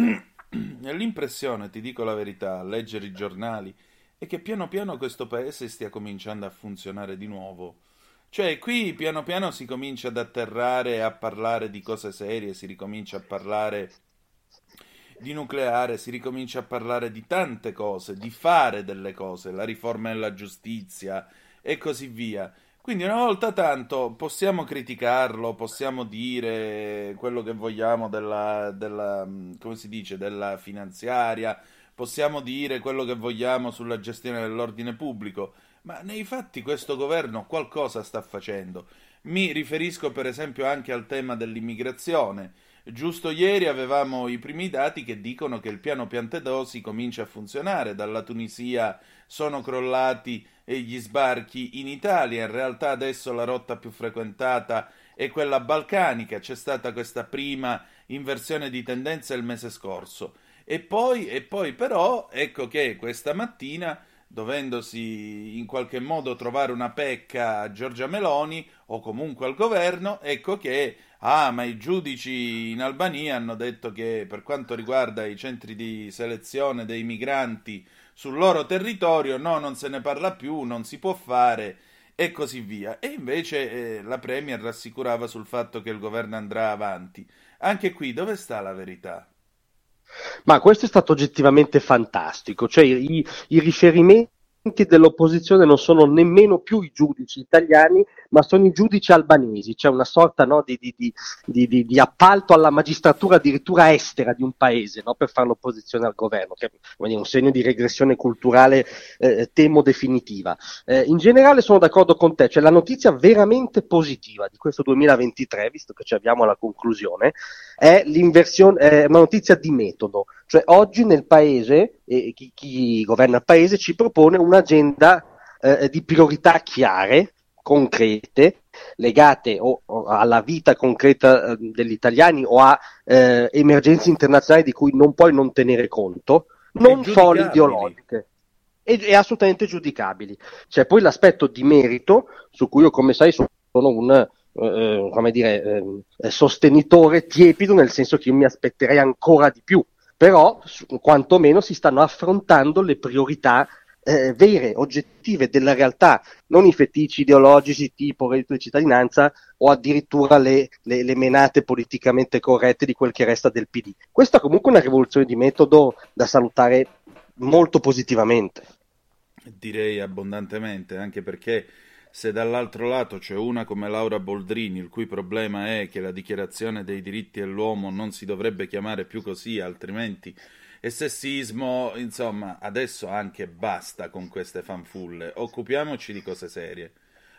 l'impressione, ti dico la verità, a leggere i giornali, è che piano piano questo paese stia cominciando a funzionare di nuovo. Cioè, qui piano piano si comincia ad atterrare a parlare di cose serie, si ricomincia a parlare di nucleare si ricomincia a parlare di tante cose, di fare delle cose, la riforma della giustizia e così via. Quindi una volta tanto possiamo criticarlo, possiamo dire quello che vogliamo della, della, dice, della finanziaria, possiamo dire quello che vogliamo sulla gestione dell'ordine pubblico, ma nei fatti questo governo qualcosa sta facendo. Mi riferisco per esempio anche al tema dell'immigrazione Giusto ieri avevamo i primi dati che dicono che il piano Piantedosi comincia a funzionare. Dalla Tunisia sono crollati gli sbarchi in Italia. In realtà adesso la rotta più frequentata è quella balcanica. C'è stata questa prima inversione di tendenza il mese scorso. E poi, e poi però, ecco che questa mattina dovendosi in qualche modo trovare una pecca a Giorgia Meloni o comunque al governo, ecco che ah, ma i giudici in Albania hanno detto che per quanto riguarda i centri di selezione dei migranti sul loro territorio, no, non se ne parla più, non si può fare e così via. E invece eh, la Premier rassicurava sul fatto che il governo andrà avanti. Anche qui dove sta la verità? Ma questo è stato oggettivamente fantastico, cioè i, i riferimenti dell'opposizione non sono nemmeno più i giudici italiani, ma sono i giudici albanesi, c'è una sorta no, di, di, di, di, appalto alla magistratura addirittura estera di un paese no, per fare l'opposizione al governo, che è un segno di regressione culturale eh, temo definitiva. Eh, in generale sono d'accordo con te, cioè la notizia veramente positiva di questo 2023, visto che ci abbiamo alla conclusione, è è una notizia di metodo. Cioè oggi nel paese, eh, chi, chi, governa il paese ci propone un'agenda eh, di priorità chiare, concrete, legate o, o alla vita concreta eh, degli italiani o a eh, emergenze internazionali di cui non puoi non tenere conto, non solo ideologiche. E, e, assolutamente giudicabili. C'è poi l'aspetto di merito, su cui io, come sai, sono un eh, eh come dire, eh, sostenitore tiepido, nel senso che io mi aspetterei ancora di più però quantomeno si stanno affrontando le priorità eh, vere, oggettive della realtà, non i feticci ideologici tipo reddito di cittadinanza o addirittura le, le, le, menate politicamente corrette di quel che resta del PD. Questa è comunque una rivoluzione di metodo da salutare molto positivamente. Direi abbondantemente, anche perché se dall'altro lato c'è una come Laura Boldrini, il cui problema è che la dichiarazione dei diritti dell'uomo non si dovrebbe chiamare più così, altrimenti è sessismo, insomma, adesso anche basta con queste fanfulle, occupiamoci di cose serie.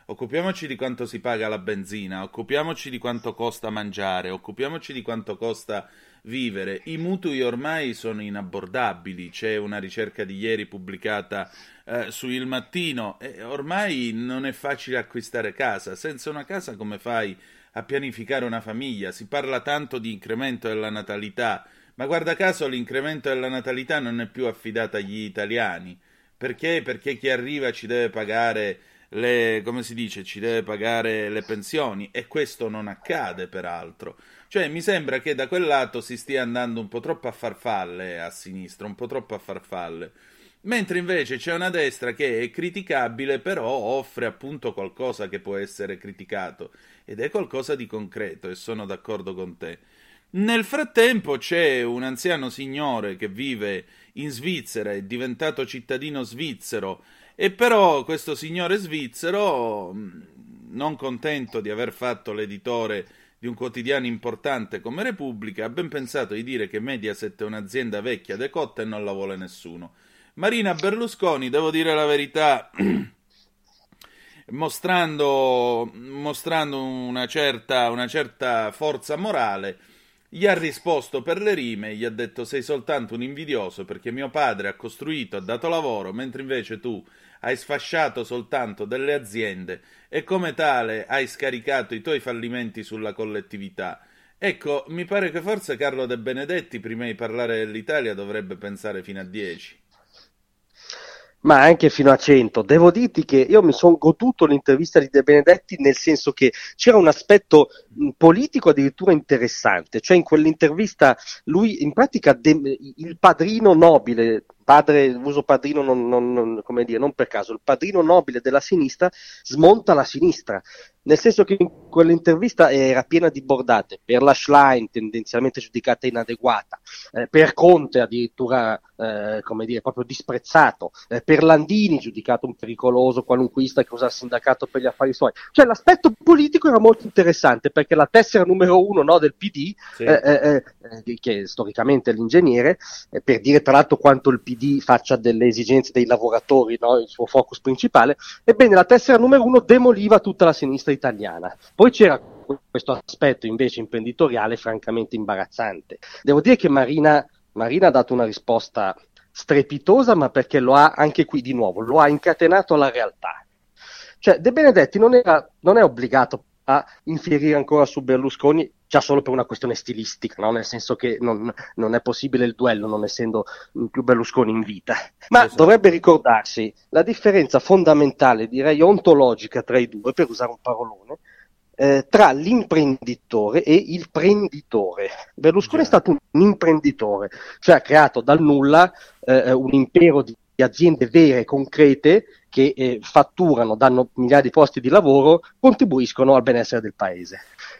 Occupiamoci di quanto si paga la benzina, occupiamoci di quanto costa mangiare, occupiamoci di quanto costa vivere. I mutui ormai sono inabbordabili, c'è una ricerca di ieri pubblicata eh, su Il Mattino e ormai non è facile acquistare casa. Senza una casa come fai a pianificare una famiglia? Si parla tanto di incremento della natalità, ma guarda caso l'incremento della natalità non è più affidato agli italiani. Perché? Perché chi arriva ci deve pagare le, come si dice, ci deve pagare le pensioni e questo non accade peraltro. Cioè mi sembra che da quel lato si stia andando un po' troppo a farfalle a sinistra, un po' troppo a farfalle. Mentre invece c'è una destra che è criticabile, però offre appunto qualcosa che può essere criticato ed è qualcosa di concreto e sono d'accordo con te. Nel frattempo c'è un anziano signore che vive in Svizzera, è diventato cittadino svizzero e però questo signore svizzero, mm, non contento di aver fatto l'editore di un quotidiano importante come Repubblica, ha ben pensato di dire che Mediaset è un'azienda vecchia, decotta e non la vuole nessuno. Marina Berlusconi, devo dire la verità, [CLEARS THROAT] mostrando, mostrando una, certa, una certa forza morale, gli ha risposto per le rime, gli ha detto sei soltanto un invidioso perché mio padre ha costruito, ha dato lavoro, mentre invece tu hai sfasciato soltanto delle aziende e come tale hai scaricato i tuoi fallimenti sulla collettività. Ecco, mi pare che forse Carlo De Benedetti, prima di parlare dell'Italia, dovrebbe pensare fino a 10 ma anche fino a 100. Devo dirti che io mi sono goduto l'intervista di De Benedetti nel senso che c'era un aspetto politico addirittura interessante, cioè in quell'intervista lui in pratica de- il padrino nobile padre, l'uso padrino non, non, non, come dire, non per caso, il padrino nobile della sinistra smonta la sinistra, nel senso che in quell'intervista era piena di bordate, per la Schlein tendenzialmente giudicata inadeguata, eh, per Conte addirittura eh, come dire, proprio disprezzato, eh, per Landini giudicato un pericoloso qualunquista che usa il sindacato per gli affari suoi. Cioè l'aspetto politico era molto interessante perché la tessera numero uno no, del PD, sì. Eh, eh, eh, che storicamente è l'ingegnere, per dire tra l'altro quanto il PD faccia delle esigenze dei lavoratori no, il suo focus principale, ebbene la tessera numero uno demoliva tutta la sinistra italiana. Poi c'era questo aspetto invece imprenditoriale francamente imbarazzante. Devo dire che Marina, Marina ha dato una risposta strepitosa, ma perché lo ha anche qui di nuovo, lo ha incatenato alla realtà. Cioè, De Benedetti non, era, non è obbligato a infierire ancora su Berlusconi già solo per una questione stilistica, no? nel senso che non, non, è possibile il duello non essendo più Berlusconi in vita, ma esatto. dovrebbe ricordarsi la differenza fondamentale, direi ontologica tra i due, per usare un parolone, eh, tra l'imprenditore e il prenditore. Berlusconi Già. è stato un imprenditore, cioè ha creato dal nulla eh, un impero di aziende vere e concrete che eh, fatturano, danno migliaia di posti di lavoro, contribuiscono al benessere del paese.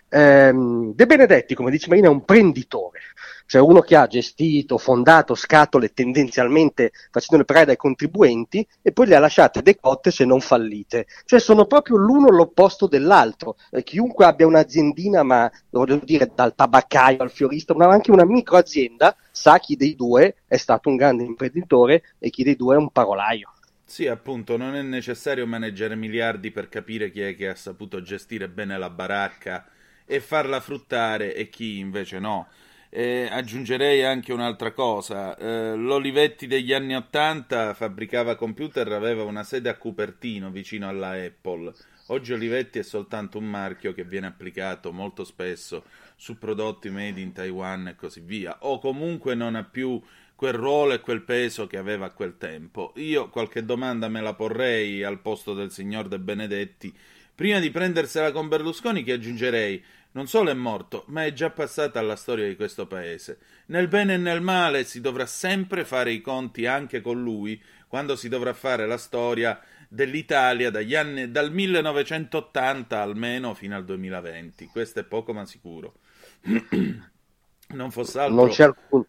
Ehm, De Benedetti, come dice Marina, è un prenditore, cioè uno che ha gestito, fondato scatole tendenzialmente facendole pagare dai contribuenti e poi le ha lasciate decotte se non fallite. Cioè sono proprio l'uno l'opposto dell'altro. Eh, chiunque abbia un'aziendina, ma voglio dire dal tabaccaio al fiorista, ma anche una microazienda, sa chi dei due è stato un grande imprenditore e chi dei due è un parolaio. Sì, appunto, non è necessario maneggiare miliardi per capire chi è che ha saputo gestire bene la baracca e farla fruttare e chi invece no. Eh, aggiungerei anche un'altra cosa, eh, l'Olivetti degli anni Ottanta fabbricava computer, aveva una sede a Cupertino vicino alla Apple. Oggi Olivetti è soltanto un marchio che viene applicato molto spesso su prodotti made in Taiwan e così via, o comunque non ha più quel ruolo e quel peso che aveva a quel tempo. Io qualche domanda me la porrei al posto del signor De Benedetti. Prima di prendersela con Berlusconi, che aggiungerei, non solo è morto, ma è già passata alla storia di questo paese. Nel bene e nel male si dovrà sempre fare i conti anche con lui quando si dovrà fare la storia dell'Italia anni, dal 1980 almeno fino al 2020. Questo è poco ma sicuro. [CLEARS THROAT] non fosse altro. Non c'è alcun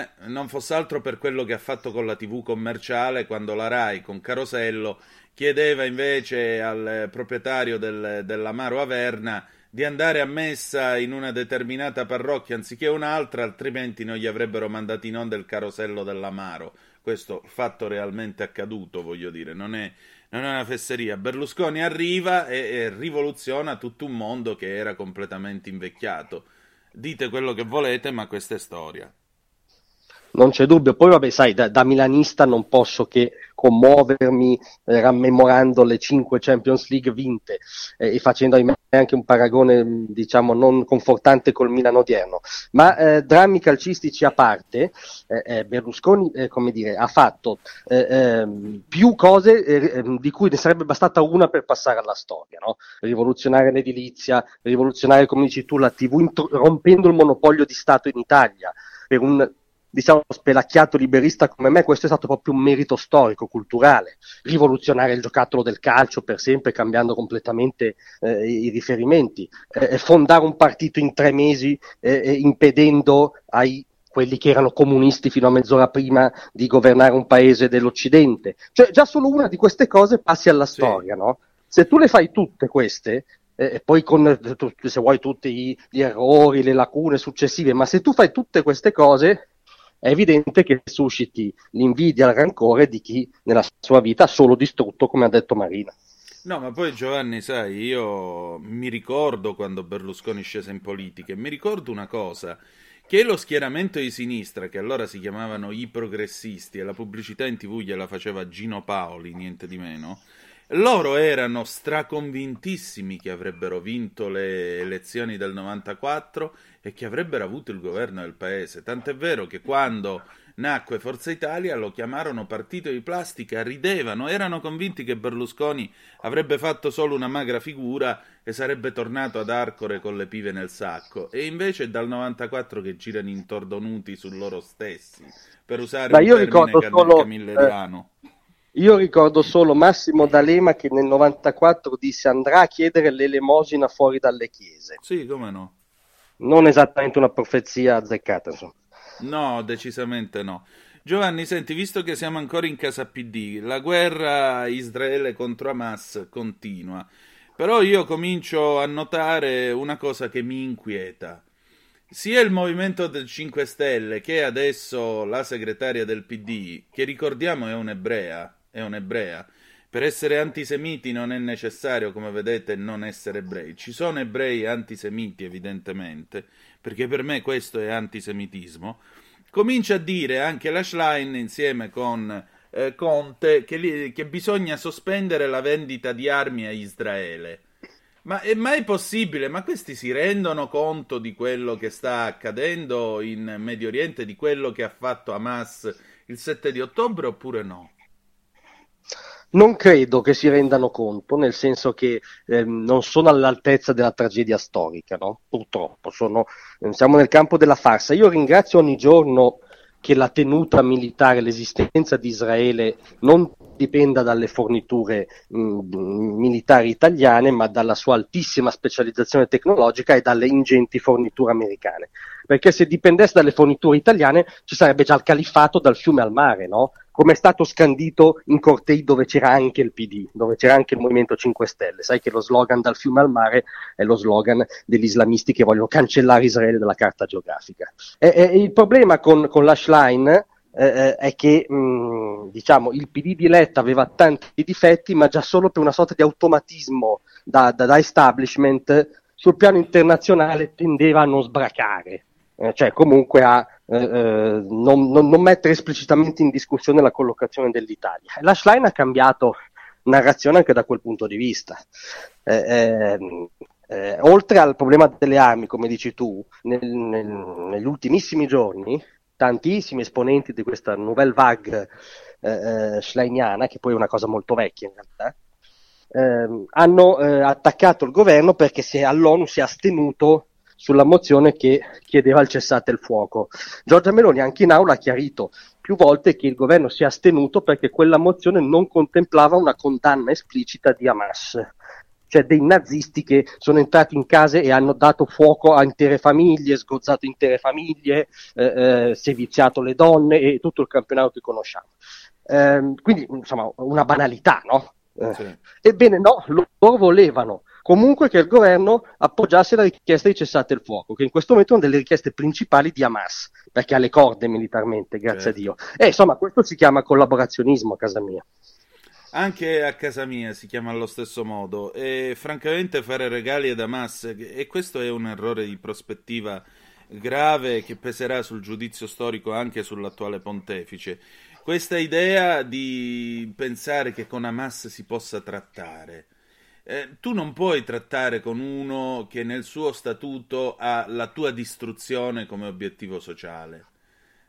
eh, non fosse altro per quello che ha fatto con la TV commerciale quando la Rai con Carosello chiedeva invece al proprietario del, dell'Amaro Averna di andare a messa in una determinata parrocchia anziché un'altra, altrimenti non gli avrebbero mandato in onda il carosello dell'Amaro. Questo fatto realmente accaduto, voglio dire, non è, non è una fesseria. Berlusconi arriva e, e rivoluziona tutto un mondo che era completamente invecchiato. Dite quello che volete, ma questa è storia non c'è dubbio. Poi, vabbè, sai, da, da milanista non posso che commuovermi eh, rammemorando le cinque Champions League vinte eh, e facendo anche un paragone, diciamo, non confortante col Milano odierno. Ma eh, drammi calcistici a parte, eh, eh, Berlusconi, eh, come dire, ha fatto ehm, più cose ehm, di cui ne sarebbe bastata una per passare alla storia, no? Rivoluzionare l'edilizia, rivoluzionare, come dici tu, la TV, intro- rompendo il monopolio di Stato in Italia per un diciamo, spelacchiato liberista come me, questo è stato proprio un merito storico, culturale, rivoluzionare il giocattolo del calcio per sempre, cambiando completamente eh, i riferimenti, eh, fondare un partito in tre mesi, eh, impedendo ai quelli che erano comunisti fino a mezz'ora prima di governare un paese dell'Occidente. Cioè, già solo una di queste cose passi alla storia, sì. no? Se tu le fai tutte queste, e poi con, se vuoi, tutti gli errori, le lacune successive, ma se tu fai tutte queste cose, è evidente che susciti l'invidia il rancore di chi nella sua vita ha solo distrutto, come ha detto Marina. No, ma poi Giovanni, sai, io mi ricordo quando Berlusconi scese in politica e mi ricordo una cosa, che lo schieramento di sinistra, che allora si chiamavano i progressisti e la pubblicità in tv gliela faceva Gino Paoli, niente di meno, loro erano straconvintissimi che avrebbero vinto le elezioni del 94 e che avrebbero avuto il governo del paese. Tant'è vero che quando nacque Forza Italia lo chiamarono partito di plastica, ridevano, erano convinti che Berlusconi avrebbe fatto solo una magra figura e sarebbe tornato ad Arcore con le pive nel sacco. E invece è dal 94 che girano intordonuti su loro stessi, per usare Ma un io ricordo solo, camilleriano. Eh, io ricordo solo Massimo D'Alema che nel 94 disse andrà a chiedere l'elemosina fuori dalle chiese. Sì, come no non esattamente una profezia azzeccata. Insomma. No, decisamente no. Giovanni, senti, visto che siamo ancora in casa PD, la guerra Israele contro Hamas continua, però io comincio a notare una cosa che mi inquieta. Sia il movimento del 5 Stelle che adesso la segretaria del PD, che ricordiamo è un'ebrea, è un'ebrea, Per essere antisemiti non è necessario, come vedete, non essere ebrei. Ci sono ebrei antisemiti, evidentemente, perché per me questo è antisemitismo. Comincia a dire anche la Schlein insieme con eh, Conte che, li, che bisogna sospendere la vendita di armi a Israele. Ma è mai possibile? Ma questi si rendono conto di quello che sta accadendo in Medio Oriente, di quello che ha fatto Hamas il 7 di ottobre oppure no? Non credo che si rendano conto, nel senso che eh, non sono all'altezza della tragedia storica, no? purtroppo, sono, siamo nel campo della farsa. Io ringrazio ogni giorno che la tenuta militare, l'esistenza di Israele non dipenda dalle forniture mh, militari italiane, ma dalla sua altissima specializzazione tecnologica e dalle ingenti forniture americane. Perché se dipendesse dalle forniture italiane ci sarebbe già il califfato dal fiume al mare, no? come è stato scandito in cortei dove c'era anche il PD, dove c'era anche il Movimento 5 Stelle. Sai che lo slogan dal fiume al mare è lo slogan degli islamisti che vogliono cancellare Israele dalla carta geografica. E, e il problema con, con l'Ashline eh, eh, è che mh, diciamo, il PD di Letta aveva tanti difetti, ma già solo per una sorta di automatismo da, da, da establishment sul piano internazionale tendeva a non sbracare, eh, cioè comunque a eh, eh, non, non, non, mettere esplicitamente in discussione la collocazione dell'Italia. La Schlein ha cambiato narrazione anche da quel punto di vista. Eh, eh, oltre al problema delle armi, come dici tu, nel, nel, negli ultimissimi giorni tantissimi esponenti di questa nouvelle vague eh, schleiniana, che poi è una cosa molto vecchia in realtà, ehm, hanno attaccato il governo perché si è, all'ONU si è astenuto sulla mozione che chiedeva il cessate il fuoco. Giorgia Meloni anche in aula ha chiarito più volte che il governo si è astenuto perché quella mozione non contemplava una condanna esplicita di Hamas, cioè dei nazisti che sono entrati in case e hanno dato fuoco a intere famiglie, sgozzato intere famiglie, eh, eh, seviziato le donne e tutto il campionato che conosciamo. Eh, quindi, insomma, una banalità, no? Eh, sì. Ebbene no, loro volevano comunque che il governo appoggiasse la richiesta di cessate il fuoco, che in questo momento è una delle richieste principali di Hamas, perché ha le corde militarmente, grazie certo. a Dio. E insomma, questo si chiama collaborazionismo a casa mia. Anche a casa mia si chiama allo stesso modo e francamente fare regali ad Hamas, e questo è un errore di prospettiva grave che peserà sul giudizio storico anche sull'attuale pontefice. Questa idea di pensare che con Hamas si possa trattare, eh, tu non puoi trattare con uno che nel suo statuto ha la tua distruzione come obiettivo sociale.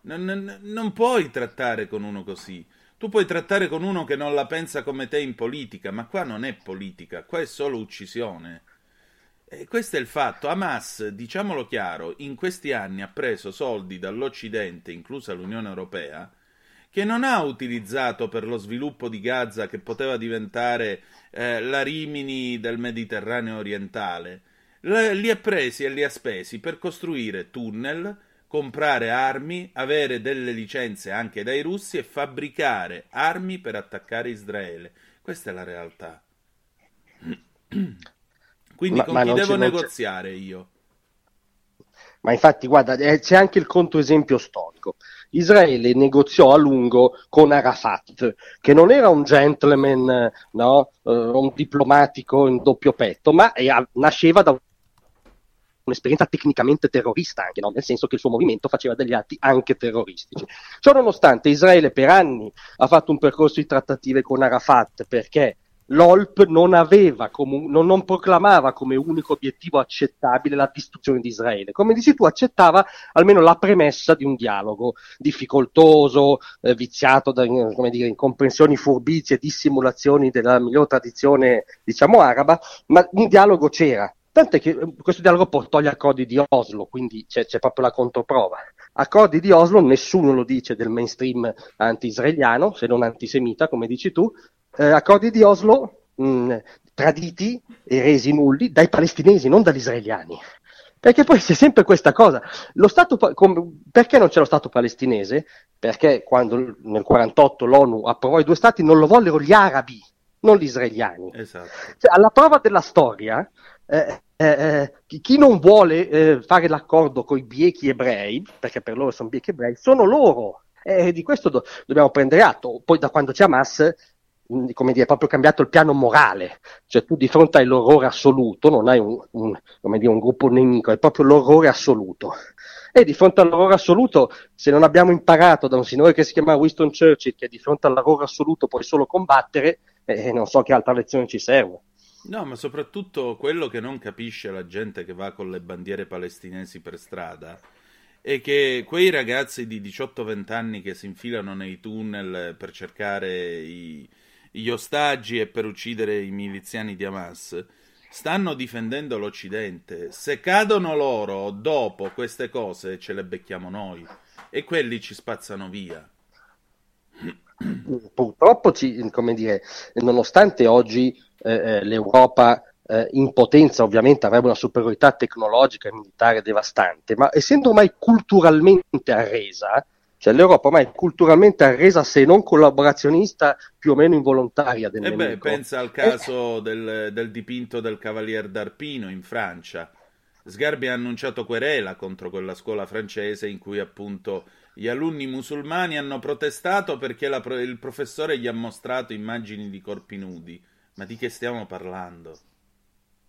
Non, non, non, puoi trattare con uno così. Tu puoi trattare con uno che non la pensa come te in politica, ma qua non è politica, qua è solo uccisione. E questo è il fatto. Hamas, diciamolo chiaro, in questi anni ha preso soldi dall'Occidente, inclusa l'Unione Europea, che non ha utilizzato per lo sviluppo di Gaza che poteva diventare eh, la Rimini del Mediterraneo orientale, li ha presi e li ha spesi per costruire tunnel, comprare armi, avere delle licenze anche dai russi e fabbricare armi per attaccare Israele. Questa è la realtà. [CLEARS THROAT] Quindi ma, con ma chi devo negoziare io? Ma infatti, guarda, eh, c'è anche il controesempio storico. Israele negoziò a lungo con Arafat, che non era un gentleman, no? uh, un diplomatico in doppio petto, ma è, nasceva da un'esperienza tecnicamente terrorista anche, no? nel senso che il suo movimento faceva degli atti anche terroristici. Ciò nonostante Israele per anni ha fatto un percorso di trattative con Arafat perché l'OLP non, aveva comu- non, non, proclamava come unico obiettivo accettabile la distruzione di Israele. Come dici tu, accettava almeno la premessa di un dialogo difficoltoso, eh, viziato da come dire, incomprensioni, furbizie, dissimulazioni della migliore tradizione, diciamo, araba, ma un dialogo c'era. Tant'è che eh, questo dialogo portò agli accordi di Oslo, quindi c'è, c'è proprio la controprova. Accordi di Oslo, nessuno lo dice del mainstream anti-israeliano, se non antisemita, come dici tu, eh, accordi di Oslo mh, mm, traditi e resi nulli dai palestinesi, non dagli israeliani. Perché poi c'è sempre questa cosa. Stato, com, perché non c'è lo Stato palestinese? Perché quando nel 1948 l'ONU approvò i due Stati non lo vollero gli arabi, non gli israeliani. Esatto. Cioè, alla prova della storia, eh, eh, eh chi non vuole eh, fare l'accordo con i biechi ebrei, perché per loro sono biechi ebrei, sono loro. E di questo do- dobbiamo prendere atto. Poi da quando c'è Hamas come dire, proprio cambiato il piano morale, cioè tu di fronte all'orrore assoluto non hai un, un, dire, un gruppo nemico, è proprio l'orrore assoluto. E di fronte all'orrore assoluto, se non abbiamo imparato da un signore che si chiama Winston Churchill che di fronte all'orrore assoluto puoi solo combattere, eh, non so che altra lezione ci serve. No, ma soprattutto quello che non capisce la gente che va con le bandiere palestinesi per strada è che quei ragazzi di 18-20 anni che si infilano nei tunnel per cercare i, gli ostaggi e per uccidere i miliziani di Hamas stanno difendendo l'Occidente. Se cadono loro dopo queste cose ce le becchiamo noi e quelli ci spazzano via. Purtroppo, ci, come dire, nonostante oggi eh, eh, l'Europa eh, in potenza ovviamente avrebbe una superiorità tecnologica e militare devastante, ma essendo ormai culturalmente arresa, cioè l'Europa ormai è culturalmente arresa, se non collaborazionista, più o meno involontaria del e nemico. Beh, pensa al caso eh. del, del, dipinto del Cavalier d'Arpino in Francia. Sgarbi ha annunciato querela contro quella scuola francese in cui appunto gli alunni musulmani hanno protestato perché la, il professore gli ha mostrato immagini di corpi nudi. Ma di che stiamo parlando?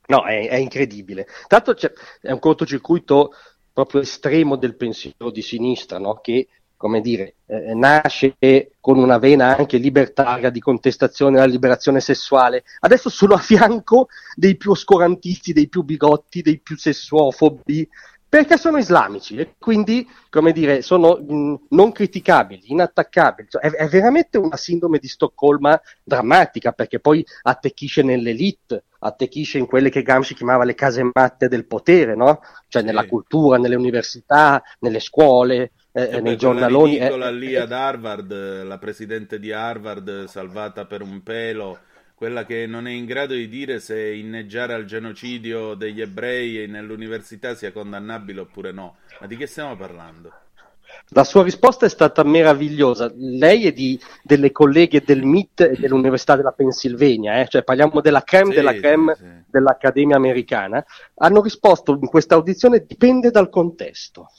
No, è, è incredibile. Tanto è un cortocircuito proprio estremo del pensiero di sinistra, no? che come dire, eh, nasce con una vena anche libertaria di contestazione alla liberazione sessuale, adesso sono a fianco dei più oscurantisti, dei più bigotti, dei più sessuofobi, perché sono islamici e quindi, come dire, sono mh, non criticabili, inattaccabili. Cioè, è, è, veramente una sindrome di Stoccolma drammatica, perché poi attecchisce nell'elite, attecchisce in quelle che Gramsci chiamava le case matte del potere, no? Cioè sì. nella cultura, nelle università, nelle scuole, eh, nei giornaloni. È eh, lì ad Harvard, la presidente di Harvard salvata per un pelo, quella che non è in grado di dire se inneggiare al genocidio degli ebrei nell'università sia condannabile oppure no. Ma di che stiamo parlando? La sua risposta è stata meravigliosa. Lei è di, delle colleghe del MIT e dell'Università della Pennsylvania, eh? cioè parliamo della creme sì, della creme sì, sì. dell'Accademia Americana. Hanno risposto in questa audizione dipende dal contesto.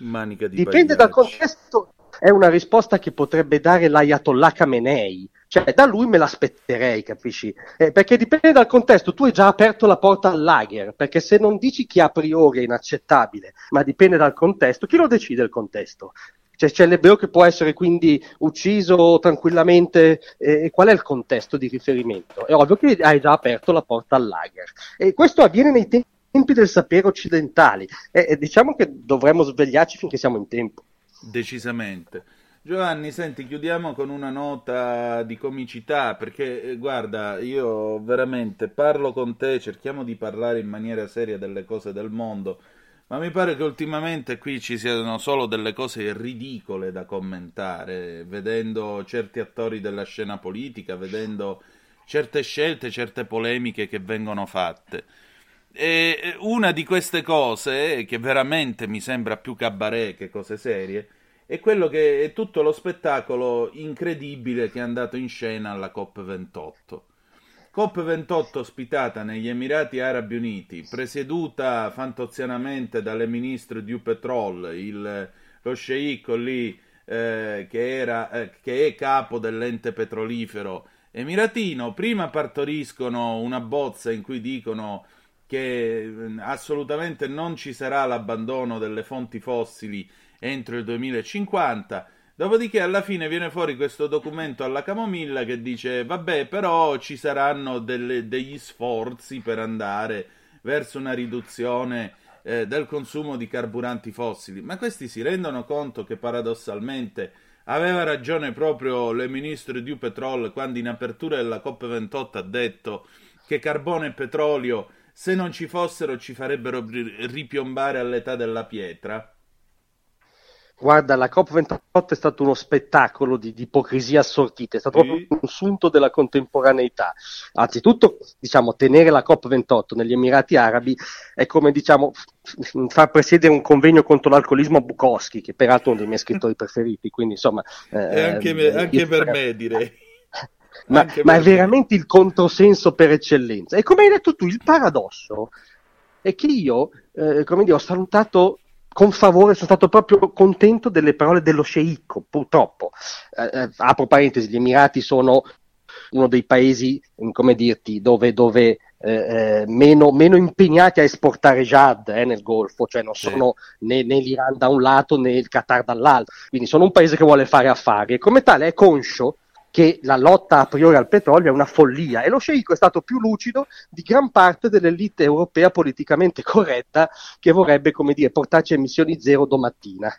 Manica di Dipende dal contesto, è una risposta che potrebbe dare l'Ayatollah Khamenei. Cioè, da lui me l'aspetterei, capisci? Eh, perché dipende dal contesto. Tu hai già aperto la porta al lager, perché se non dici che a priori è inaccettabile, ma dipende dal contesto, chi lo decide il contesto? Cioè, c'è l'ebreo che può essere quindi ucciso tranquillamente, eh, qual è il contesto di riferimento? È ovvio che hai già aperto la porta al lager. E questo avviene nei tempi del sapere occidentali e, e diciamo che dovremmo svegliarci finché siamo in tempo. Decisamente. Giovanni, senti, chiudiamo con una nota di comicità, perché eh, guarda, io veramente parlo con te, cerchiamo di parlare in maniera seria delle cose del mondo, ma mi pare che ultimamente qui ci siano solo delle cose ridicole da commentare, vedendo certi attori della scena politica, vedendo certe scelte, certe polemiche che vengono fatte. E una di queste cose, che veramente mi sembra più cabaret che cose serie, è quello che è tutto lo spettacolo incredibile che è andato in scena alla COP28. COP28 ospitata negli Emirati Arabi Uniti, presieduta fantozianamente dalle ministre du Petrol, il, lo sceicco lì eh, che, era, eh, che è capo dell'ente petrolifero emiratino, prima partoriscono una bozza in cui dicono che mm, assolutamente non ci sarà l'abbandono delle fonti fossili entro il 2050. Dopodiché alla fine viene fuori questo documento alla Camomilla che dice vabbè però ci saranno delle, degli sforzi per andare verso una riduzione eh, del consumo di carburanti fossili. Ma questi si rendono conto che paradossalmente aveva ragione proprio le ministre di Petrol quando in apertura della COP28 ha detto che carbone e petrolio se non ci fossero ci farebbero ripiombare all'età della pietra? Guarda, la COP28 è stato uno spettacolo di, di ipocrisia assortita, è stato sì. proprio un sunto della contemporaneità. Anzitutto, diciamo, tenere la COP28 negli Emirati Arabi è come, diciamo, far presiedere un convegno contro l'alcolismo a Bukowski, che peraltro è uno dei miei scrittori preferiti, quindi insomma... Eh, anche, me, anche per me, direi ma, ma è veramente il controsenso per eccellenza. E come hai detto tu, il paradosso è che io, eh, come dire, ho salutato con favore, sono stato proprio contento delle parole dello sceicco, purtroppo. Eh, eh, apro parentesi, gli Emirati sono uno dei paesi, come dirti, dove, dove eh, eh, meno, meno, impegnati a esportare jad eh, nel Golfo, cioè non sono sì. né, né, l'Iran da un lato né il Qatar dall'altro, quindi sono un paese che vuole fare affari e come tale è conscio che la lotta a priori al petrolio è una follia e lo sceicco è stato più lucido di gran parte dell'elite europea politicamente corretta che vorrebbe, come dire, portarci a emissioni zero domattina.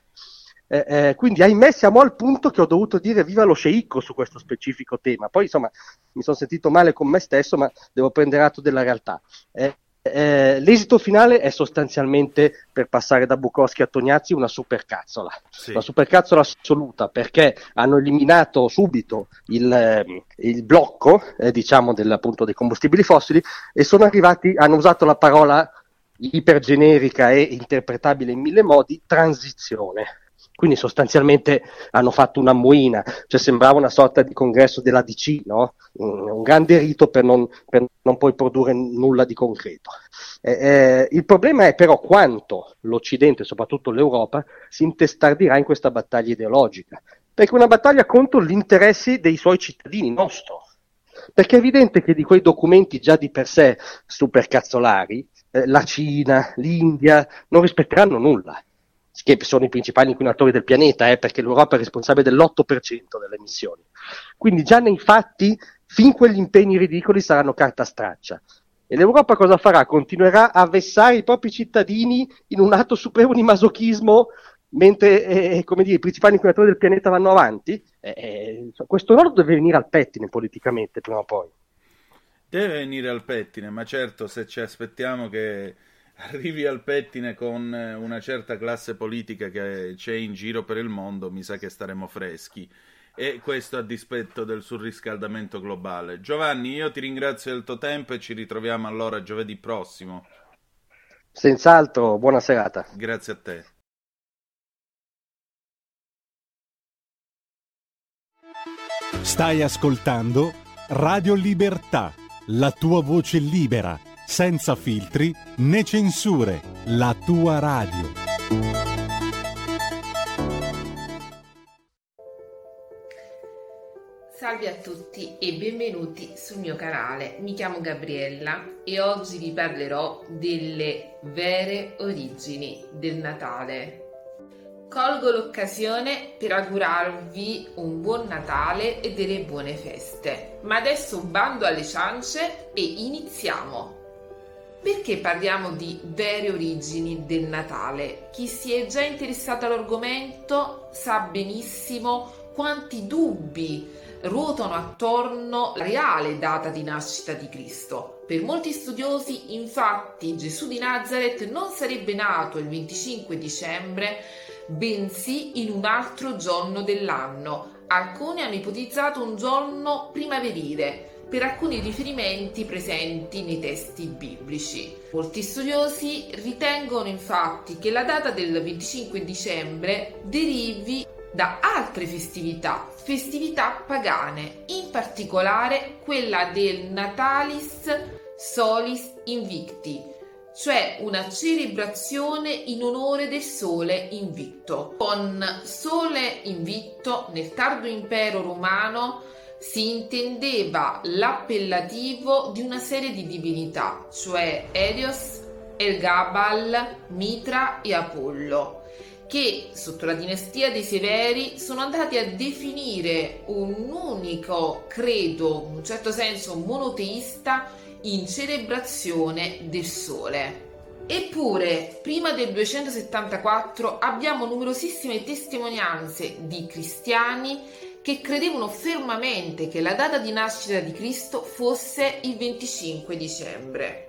Eh, eh, quindi ahimè siamo al punto che ho dovuto dire viva lo sceicco su questo specifico tema. Poi insomma mi sono sentito male con me stesso, ma devo prendere atto della realtà. Eh, eh, l'esito finale è sostanzialmente, per passare da Bukowski a Tognazzi, una supercazzola. Sì. Una supercazzola assoluta perché hanno eliminato subito il, ehm, il blocco, eh, diciamo, del, appunto, dei combustibili fossili e sono arrivati, hanno usato la parola ipergenerica e interpretabile in mille modi, transizione quindi sostanzialmente hanno fatto una muina, cioè sembrava una sorta di congresso della DC, no? un grande rito per non, per non, poi produrre nulla di concreto. Eh, eh, il problema è però quanto l'Occidente, soprattutto l'Europa, si intestardirà in questa battaglia ideologica, perché è una battaglia contro gli interessi dei suoi cittadini, nostro. Perché è evidente che di quei documenti già di per sé supercazzolari, eh, la Cina, l'India non rispetteranno nulla che sono i principali inquinatori del pianeta, eh, perché l'Europa è responsabile dell'8% delle emissioni. Quindi già nei fatti, fin quegli impegni ridicoli saranno carta straccia. E l'Europa cosa farà? Continuerà a vessare i propri cittadini in un atto supremo di masochismo mentre eh, dire, i principali inquinatori del pianeta vanno avanti? Eh, eh questo nodo deve venire al pettine politicamente prima o poi. Deve venire al pettine, ma certo se ci aspettiamo che arrivi al pettine con eh, una certa classe politica che c'è in giro per il mondo, mi sa che staremo freschi. E questo a dispetto del surriscaldamento globale. Giovanni, io ti ringrazio del tuo tempo e ci ritroviamo allora giovedì prossimo. Senz'altro, buona serata. Grazie a te. Stai ascoltando Radio Libertà, la tua voce libera senza filtri né censure, la tua radio. Salve a tutti e benvenuti sul mio canale. Mi chiamo Gabriella e oggi vi parlerò delle vere origini del Natale. Colgo l'occasione per augurarvi un buon Natale e delle buone feste. Ma adesso bando alle ciance e iniziamo! Perché parliamo di vere origini del Natale? Chi si è già interessato all'argomento sa benissimo quanti dubbi ruotano attorno alla reale data di nascita di Cristo. Per molti studiosi, infatti, Gesù di Nazareth non sarebbe nato il 25 dicembre, bensì in un altro giorno dell'anno. Alcuni hanno ipotizzato un giorno primaverile, per alcuni riferimenti presenti nei testi biblici. Molti studiosi ritengono infatti che la data del 25 dicembre derivi da altre festività, festività pagane, in particolare quella del Natalis Solis Invicti, cioè una celebrazione in onore del Sole Invicto. Con Sole Invicto nel tardo impero romano si intendeva l'appellativo di una serie di divinità, cioè Elios, Elgabal, Mitra e Apollo, che sotto la dinastia dei Severi sono andati a definire un unico credo, in un certo senso monoteista, in celebrazione del Sole. Eppure, prima del 274 abbiamo numerosissime testimonianze di cristiani che credevano fermamente che la data di nascita di Cristo fosse il 25 dicembre.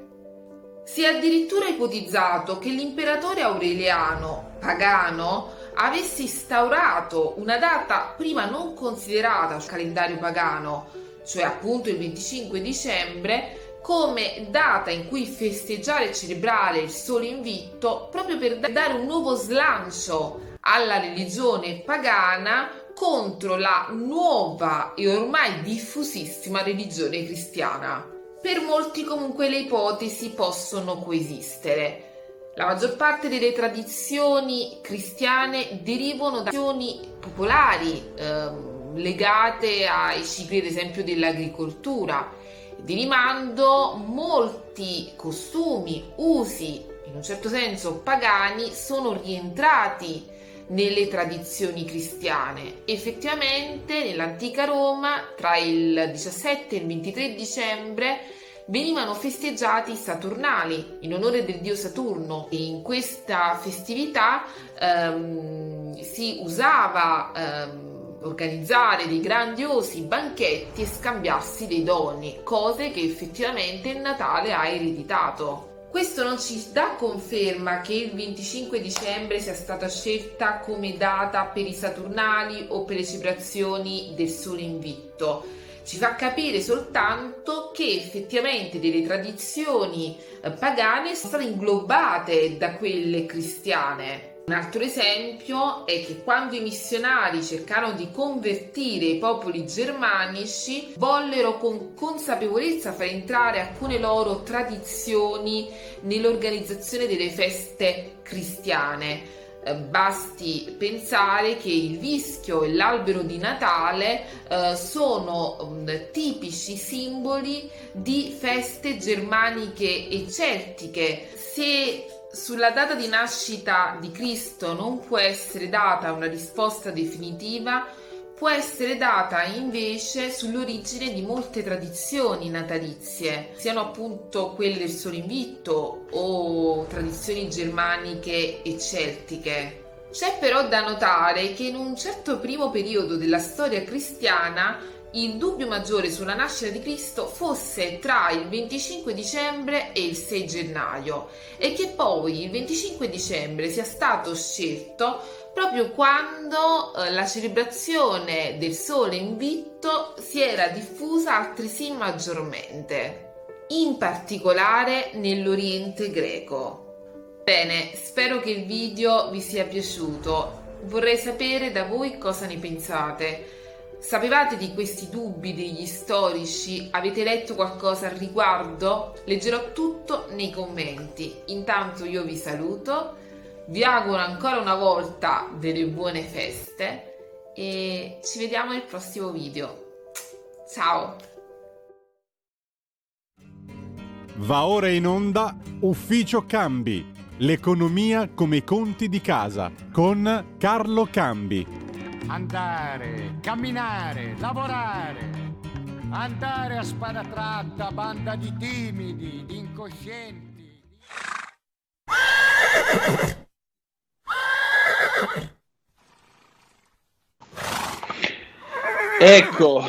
Si è addirittura ipotizzato che l'imperatore Aureliano, pagano, avesse instaurato una data prima non considerata sul calendario pagano, cioè appunto il 25 dicembre, come data in cui festeggiare e celebrare il sole invitto proprio per dare un nuovo slancio alla religione pagana contro la nuova e ormai diffusissima religione cristiana. Per molti comunque le ipotesi possono coesistere. La maggior parte delle tradizioni cristiane derivano da tradizioni popolari, eh, legate ai cicli, ad esempio, dell'agricoltura. Di rimando, molti costumi, usi, in un certo senso pagani, sono rientrati nelle tradizioni cristiane. Effettivamente nell'antica Roma tra il 17 e il 23 dicembre venivano festeggiati i Saturnali in onore del dio Saturno e in questa festività ehm, si usava ehm, organizzare dei grandiosi banchetti e scambiarsi dei doni, cose che effettivamente il Natale ha ereditato. Questo non ci dà conferma che il 25 dicembre sia stata scelta come data per i Saturnali o per le celebrazioni del Sole Invitto. Ci fa capire soltanto che effettivamente delle tradizioni eh, pagane sono state inglobate da quelle cristiane. Un altro esempio è che quando i missionari cercarono di convertire i popoli germanici, vollero con consapevolezza far entrare alcune loro tradizioni nell'organizzazione delle feste cristiane. Eh, basti pensare che il vischio e l'albero di Natale eh, sono um, tipici simboli di feste germaniche e celtiche. Se sulla data di nascita di Cristo non può essere data una risposta definitiva, può essere data invece sull'origine di molte tradizioni natalizie, siano appunto quelle del solo invitto o tradizioni germaniche e celtiche. C'è però da notare che in un certo primo periodo della storia cristiana il dubbio maggiore sulla nascita di Cristo fosse tra il 25 dicembre e il 6 gennaio e che poi il 25 dicembre sia stato scelto proprio quando eh, la celebrazione del sole in vitto si era diffusa altresì maggiormente, in particolare nell'Oriente greco. Bene, spero che il video vi sia piaciuto. Vorrei sapere da voi cosa ne pensate. Sapevate di questi dubbi degli storici? Avete letto qualcosa al riguardo? Leggerò tutto nei commenti. Intanto io vi saluto, vi auguro ancora una volta delle buone feste e ci vediamo nel prossimo video. Ciao! Va ora in onda Ufficio Cambi, l'economia come conti di casa con Carlo Cambi andare, camminare, lavorare, andare a spada tratta, banda di timidi, di incoscienti. Ecco,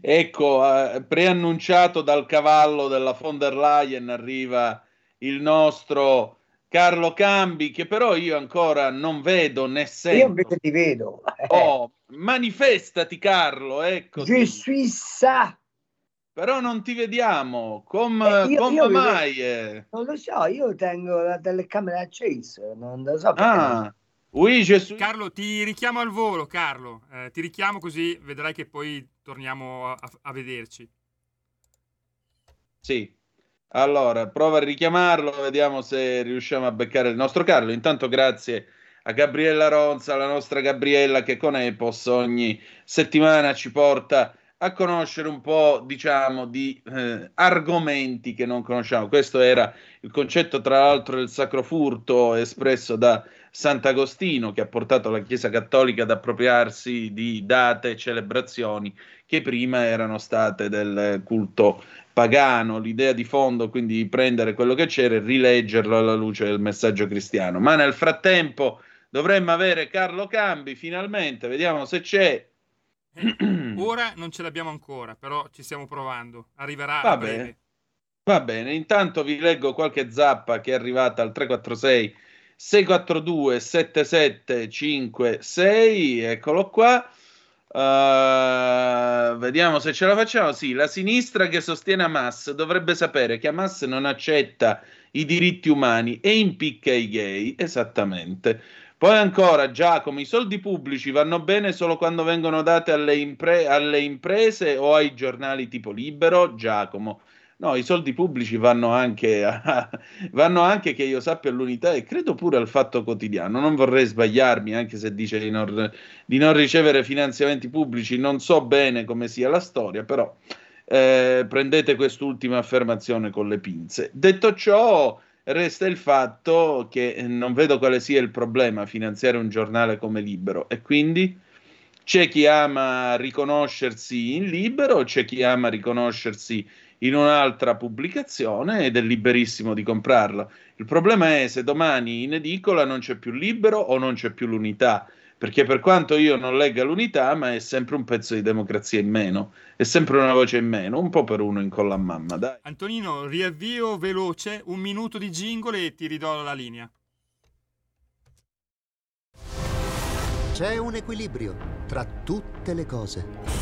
ecco, eh, preannunciato dal cavallo della von der Leyen arriva il nostro Carlo Cambi, che però io ancora non vedo né sento. Io invece ti vedo. [LAUGHS] Oh, manifestati Carlo, ecco. Je suis ça. Però non ti vediamo, come, eh, come mai? Vedo, non lo so, io tengo la telecamera accesa, non lo so. Ah, oui, je suis... Carlo, ti richiamo al volo, Carlo. Eh, ti richiamo così vedrai che poi torniamo a, a vederci. Sì, allora, prova a richiamarlo, vediamo se riusciamo a beccare il nostro Carlo. Intanto grazie a Gabriella Ronza, la nostra Gabriella che con Epos ogni settimana ci porta a conoscere un po', diciamo, di eh, argomenti che non conosciamo. Questo era il concetto, tra l'altro, del sacro furto espresso da Sant'Agostino, che ha portato la Chiesa Cattolica ad appropriarsi di date e celebrazioni che prima erano state del culto pagano, l'idea di fondo quindi di prendere quello che c'era e rileggerlo alla luce del messaggio cristiano. Ma nel frattempo dovremmo avere Carlo Cambi finalmente, vediamo se c'è. Eh, ora non ce l'abbiamo ancora, però ci stiamo provando. Arriverà Va bene. Va bene, intanto vi leggo qualche zappa che è arrivata al 346 642 7756, eccolo qua. Uh, vediamo se ce la facciamo. Sì, la sinistra che sostiene Hamas dovrebbe sapere che Hamas non accetta i diritti umani e impicca i gay. Esattamente. Poi ancora, Giacomo, i soldi pubblici vanno bene solo quando vengono dati alle, impre- alle imprese o ai giornali tipo Libero? Giacomo, No, i soldi pubblici vanno anche, a, [LAUGHS] vanno anche che io sappia all'unità e credo pure al fatto quotidiano. Non vorrei sbagliarmi, anche se dice di non, di non ricevere finanziamenti pubblici. Non so bene come sia la storia, però eh, prendete quest'ultima affermazione con le pinze. Detto ciò, resta il fatto che non vedo quale sia il problema finanziare un giornale come Libero e quindi c'è chi ama riconoscersi in Libero, c'è chi ama riconoscersi in un'altra pubblicazione ed è liberissimo di comprarla. Il problema è se domani in edicola non c'è più libero o non c'è più l'unità, perché per quanto io non legga l'unità, ma è sempre un pezzo di democrazia in meno, è sempre una voce in meno, un po' per uno in colla a mamma, dai. Antonino, riavvio veloce, un minuto di jingle e ti ridò la linea. C'è un equilibrio tra tutte le cose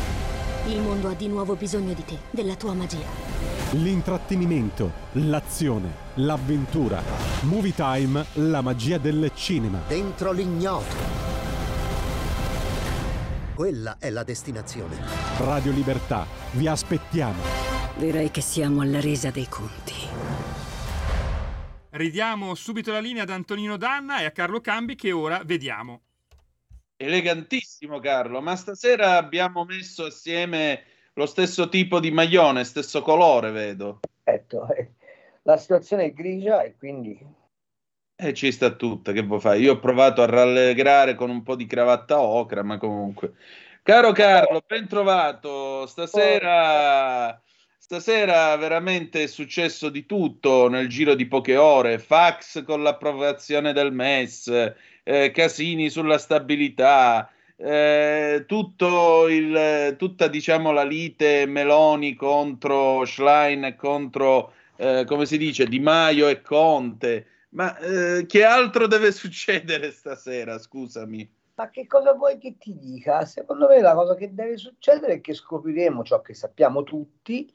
Il mondo ha di nuovo bisogno di te, della tua magia. L'intrattenimento, l'azione, l'avventura. Movie Time, la magia del cinema. Dentro l'ignoto. Quella è la destinazione. Radio Libertà, vi aspettiamo. Direi che siamo alla resa dei conti. Ridiamo subito la linea ad Antonino Danna e a Carlo Cambi che ora vediamo. Elegantissimo Carlo, ma stasera abbiamo messo assieme lo stesso tipo di maglione, stesso colore, vedo. Certo, eh, la situazione è grigia e quindi... E ci sta tutta, che vuoi fare? Io ho provato a rallegrare con un po' di cravatta ocra, ma comunque... Caro Carlo, ben trovato. Stasera, stasera veramente è successo di tutto nel giro di poche ore. Fax con l'approvazione del MES, eh, casini sulla stabilità, eh, il, tutta diciamo, la lite Meloni contro Schlein contro, eh, come si dice, Di Maio e Conte. Ma eh, che altro deve [LAUGHS] succedere stasera, scusami? Ma che cosa vuoi che ti dica? Secondo me la cosa che deve succedere è che scopriremo ciò che sappiamo tutti,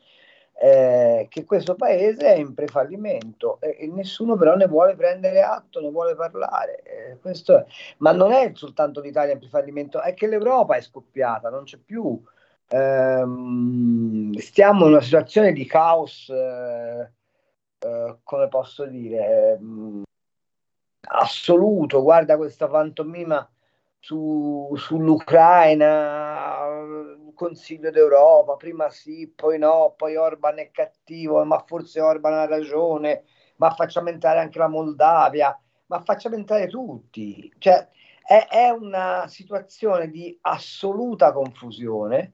eh, che questo paese è in prefallimento e, e, nessuno però ne vuole prendere atto, ne vuole parlare. Eh. Ma non è soltanto l'Italia in prefallimento, è che l'Europa è scoppiata, non c'è più. Ehm, stiamo in una situazione di caos, eh, eh come posso dire, mm, assoluto. Guarda questa pantomima su, sull'Ucraina Consiglio d'Europa, prima sì, poi no, poi Orban è cattivo, ma forse Orban ha ragione, ma facciamo entrare anche la Moldavia, ma facciamo entrare tutti. Cioè, è, è una situazione di assoluta confusione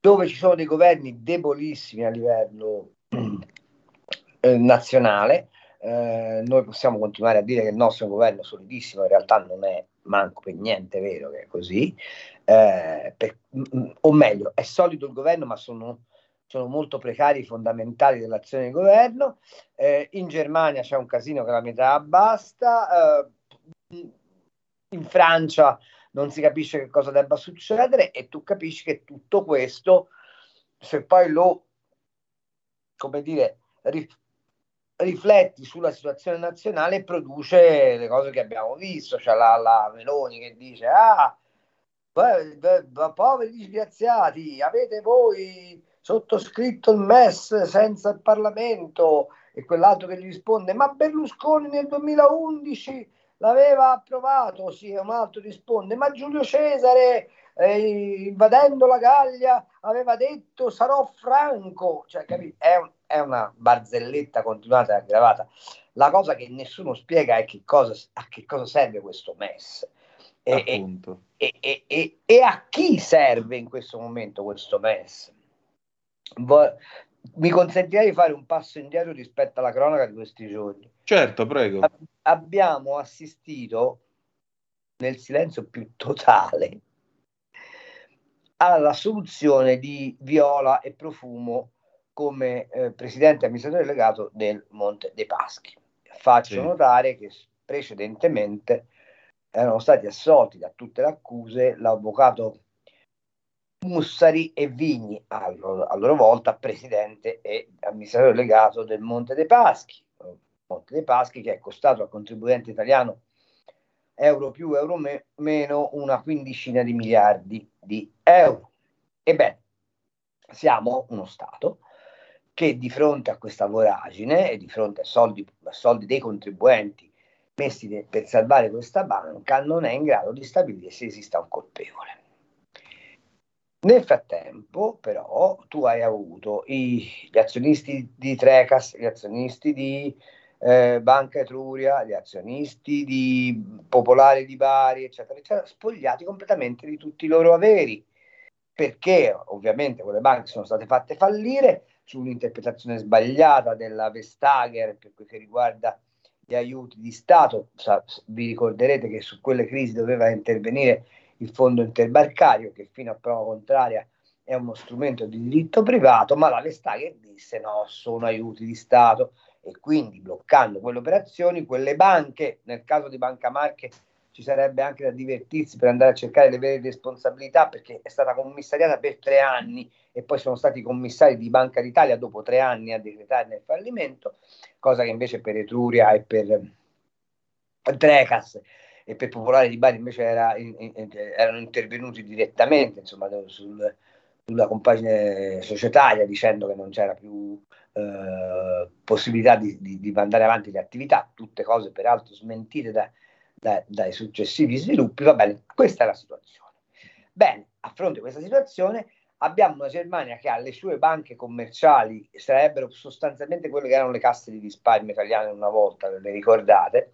dove ci sono dei governi debolissimi a livello [CLEARS THROAT] eh, nazionale. Eh, noi possiamo continuare a dire che il nostro governo solidissimo, in realtà non è manco per niente vero che è così eh, per, o meglio, è solido il governo, ma sono, sono molto precari i fondamentali dell'azione di governo. Eh, in Germania c'è un casino che la metà basta, eh, in Francia non si capisce che cosa debba succedere e tu capisci che tutto questo, se poi lo, come dire, ri, rifletti sulla situazione nazionale, produce le cose che abbiamo visto. C'è la, la Meloni che dice, ah, poveri disgraziati, avete voi sottoscritto il MES senza il Parlamento e quell'altro che gli risponde ma Berlusconi nel 2011 l'aveva approvato, sì, un altro risponde ma Giulio Cesare eh, invadendo la Gallia aveva detto sarò franco, cioè capito? È, un, è una barzelletta continuata e aggravata. La cosa che nessuno spiega è che cosa, a che cosa serve questo MES e, e, e, e, a chi serve in questo momento questo MES? Mi consentirei di fare un passo indietro rispetto alla cronaca di questi giorni. Certo, prego. Ab- abbiamo assistito nel silenzio più totale alla soluzione di Viola e Profumo come eh, presidente amministratore delegato del Monte dei Paschi. Faccio Sì. notare che precedentemente erano stati assolti da tutte le accuse l'avvocato Mussari e Vigni, a loro, a loro volta presidente e amministratore delegato del Monte dei Paschi. Monte dei Paschi che è costato al contribuente italiano euro più euro me- meno una quindicina di miliardi di euro. Ebbene, siamo uno Stato che di fronte a questa voragine e di fronte a soldi, a soldi dei contribuenti messi de- per salvare questa banca non è in grado di stabilire se esista un colpevole. Nel frattempo, però, tu hai avuto i- gli azionisti di Trecas, gli azionisti di eh, Banca Etruria, gli azionisti di Popolare di Bari, eccetera, eccetera, spogliati completamente di tutti i loro averi, perché ovviamente quelle banche sono state fatte fallire su un'interpretazione sbagliata della Vestager per quel che riguarda gli aiuti di Stato. Sa- vi ricorderete che su quelle crisi doveva intervenire il fondo interbancario, che fino a prova contraria è uno strumento di diritto privato, ma la Vestager disse no, sono aiuti di Stato e quindi bloccando quelle operazioni, quelle banche, nel caso di Banca Marche ci sarebbe anche da divertirsi per andare a cercare le vere responsabilità perché è stata commissariata per tre anni e poi sono stati commissari di Banca d'Italia dopo tre anni a decretarne il fallimento, cosa che invece per Etruria e per Trecas e per Popolare di Bari invece era in- in- erano intervenuti direttamente insomma, sul- sulla compagine societaria dicendo che non c'era più eh, possibilità di, di- di mandare avanti le attività, tutte cose peraltro smentite da- da- dai successivi sviluppi. Va bene, questa è la situazione. Bene, a fronte di questa situazione abbiamo una Germania che ha le sue banche commerciali, sarebbero sostanzialmente quelle che erano le casse di risparmio italiane una volta, ve le ricordate,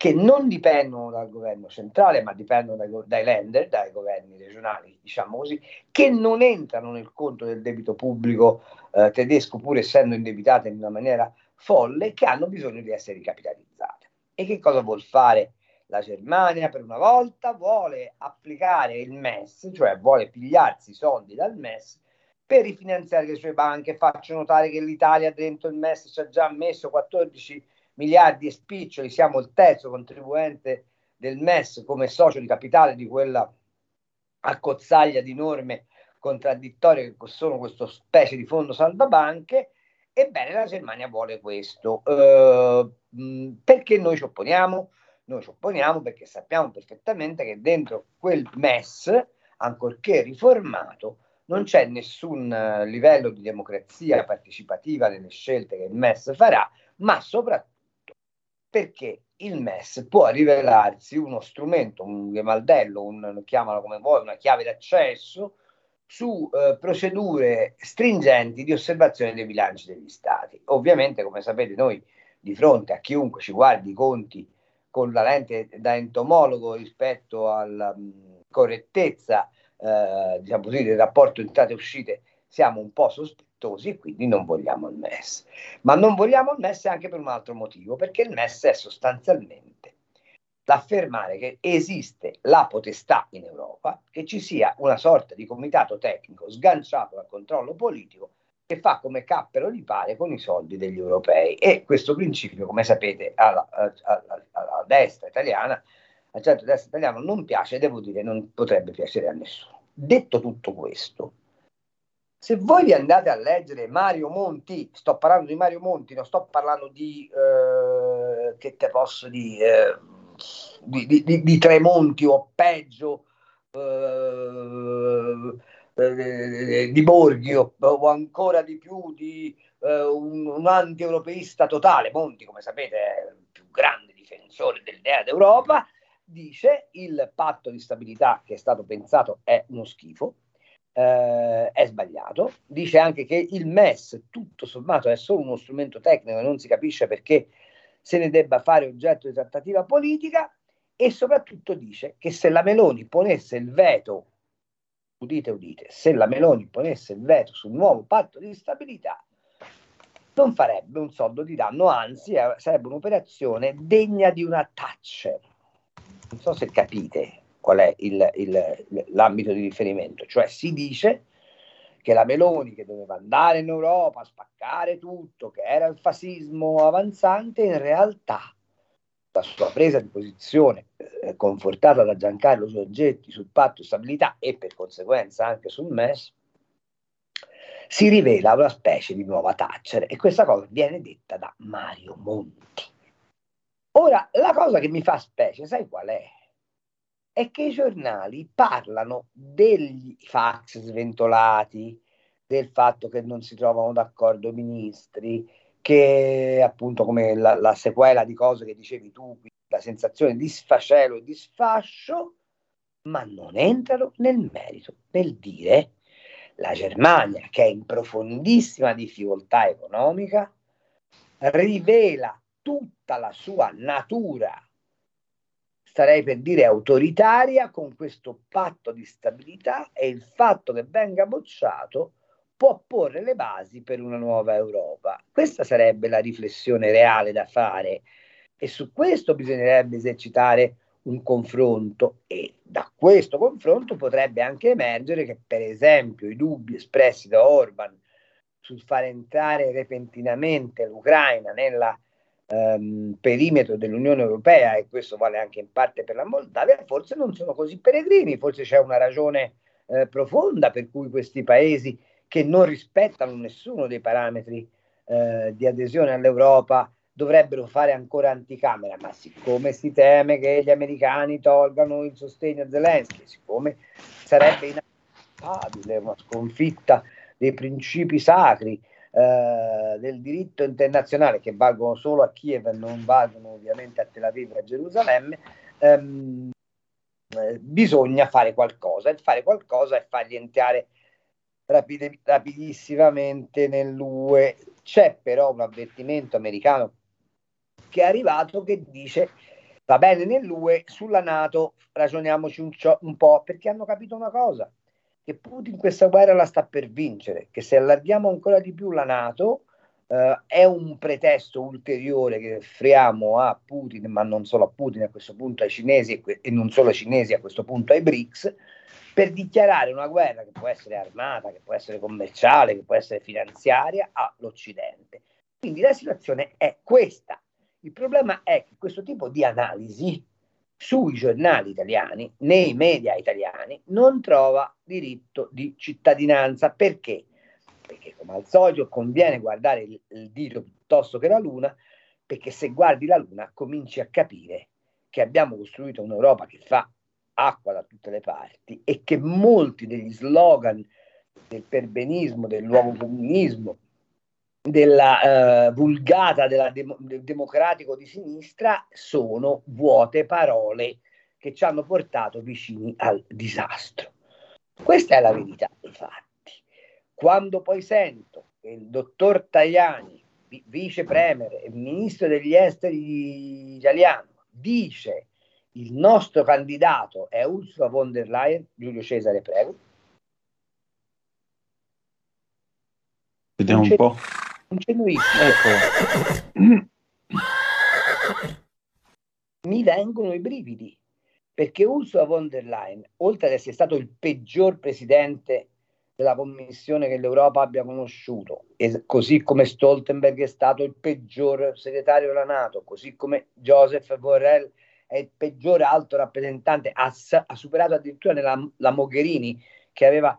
che non dipendono dal governo centrale, ma dipendono dai, dai lender, dai governi regionali, diciamo così, che non entrano nel conto del debito pubblico eh, tedesco, pur essendo indebitate in una maniera folle, che hanno bisogno di essere ricapitalizzate. E che cosa vuol fare la Germania per una volta? Vuole applicare il MES, cioè vuole pigliarsi i soldi dal MES per rifinanziare le sue banche. Faccio notare che l'Italia dentro il MES ci ha già messo 14 miliardi e spiccioli, siamo il terzo contribuente del MES come socio di capitale di quella accozzaglia di norme contraddittorie che sono questo specie di fondo salvabanche. Ebbene, la Germania vuole questo. Eh, perché noi ci opponiamo? Noi ci opponiamo perché sappiamo perfettamente che dentro quel MES, ancorché riformato, non c'è nessun eh, livello di democrazia partecipativa nelle scelte che il MES farà, ma soprattutto perché il MES può rivelarsi uno strumento, un gemaldello, un, chiamalo come vuoi, una chiave d'accesso su eh, procedure stringenti di osservazione dei bilanci degli stati. Ovviamente, come sapete, noi di fronte a chiunque ci guardi i conti con la lente da entomologo rispetto alla mh, correttezza eh, diciamo così, del rapporto entrate e uscite siamo un po' sospettosi e quindi non vogliamo il MES. Ma non vogliamo il MES anche per un altro motivo, perché il MES è sostanzialmente l'affermare che esiste la potestà in Europa che ci sia una sorta di comitato tecnico sganciato dal controllo politico che fa come cappero gli pare con i soldi degli europei. E questo principio, come sapete, alla, alla, alla destra italiana, al centro-destra italiano non piace, devo dire, non potrebbe piacere a nessuno. Detto tutto questo, se voi vi andate a leggere Mario Monti, sto parlando di Mario Monti, non sto parlando di, eh, che te posso dire, di, di, di, di Tremonti o peggio, eh, di Borghi o, o, ancora di più di eh, un, un anti-europeista totale. Monti, come sapete, è il più grande difensore dell'idea d'Europa, dice il patto di stabilità che è stato pensato è uno schifo, eh, è sbagliato. Dice anche che il MES, tutto sommato, è solo uno strumento tecnico e non si capisce perché se ne debba fare oggetto di trattativa politica e soprattutto dice che se la Meloni ponesse il veto, udite udite, se la Meloni ponesse il veto sul nuovo patto di stabilità, non farebbe un soldo di danno, anzi eh, sarebbe un'operazione degna di una Thatcher. Non so se capite qual è il, il, l'ambito di riferimento, cioè si dice che la Meloni che doveva andare in Europa a spaccare tutto, che era il fascismo avanzante, in realtà la sua presa di posizione eh, confortata da Giancarlo Giorgetti sul patto di stabilità e per conseguenza anche sul MES, si rivela una specie di nuova Thatcher e questa cosa viene detta da Mario Monti. Ora, la cosa che mi fa specie, sai qual è? È che i giornali parlano degli fax sventolati, del fatto che non si trovano d'accordo i ministri, che appunto come la, la sequela di cose che dicevi tu, la sensazione di sfacelo e di sfascio, ma non entrano nel merito, nel dire la Germania, che è in profondissima difficoltà economica, rivela tutta la sua natura, starei per dire autoritaria, con questo patto di stabilità e il fatto che venga bocciato può porre le basi per una nuova Europa. Questa sarebbe la riflessione reale da fare e su questo bisognerebbe esercitare un confronto e da questo confronto potrebbe anche emergere che per esempio i dubbi espressi da Orban sul far entrare repentinamente l'Ucraina nel ehm, perimetro dell'Unione Europea e questo vale anche in parte per la Moldavia forse non sono così peregrini, forse c'è una ragione eh, profonda per cui questi paesi che non rispettano nessuno dei parametri eh, di adesione all'Europa dovrebbero fare ancora anticamera, ma siccome si teme che gli americani tolgano il sostegno a Zelensky, siccome sarebbe inaccettabile una sconfitta dei principi sacri eh, del diritto internazionale che valgono solo a Kiev e non valgono ovviamente a Tel Aviv e a Gerusalemme, ehm, eh, bisogna fare qualcosa e fare qualcosa è fargli entrare rapide, rapidissimamente nell'UE. C'è però un avvertimento americano che è arrivato che dice va bene nell'UE, sulla Nato ragioniamoci un, un po' perché hanno capito una cosa, che Putin questa guerra la sta per vincere, che se allarghiamo ancora di più la Nato Uh, è un pretesto ulteriore che offriamo a Putin, ma non solo a Putin, a questo punto ai cinesi e, non solo ai cinesi, a questo punto ai BRICS, per dichiarare una guerra che può essere armata, che può essere commerciale, che può essere finanziaria all'Occidente. Quindi la situazione è questa. Il problema è che questo tipo di analisi sui giornali italiani, nei media italiani, non trova diritto di cittadinanza. Perché? Perché come al solito conviene guardare il, il dito piuttosto che la luna, perché se guardi la luna cominci a capire che abbiamo costruito un'Europa che fa acqua da tutte le parti e che molti degli slogan del perbenismo, del nuovo comunismo, della uh, vulgata della dem- del democratico di sinistra sono vuote parole che ci hanno portato vicini al disastro. Questa è la verità dei fatti. Quando poi sento che il dottor Tajani, vice premier e ministro degli esteri italiano, dice il nostro candidato è Ursula von der Leyen. Giulio Cesare, prego. Vediamo un, un po'. Un cenurissimo. Ecco. Mi vengono i brividi perché Ursula von der Leyen, oltre ad essere stato il peggior presidente della commissione che l'Europa abbia conosciuto, e così come Stoltenberg è stato il peggior segretario della Nato, così come Joseph Borrell è il peggiore alto rappresentante, ha, ha superato addirittura nella, la Mogherini, che aveva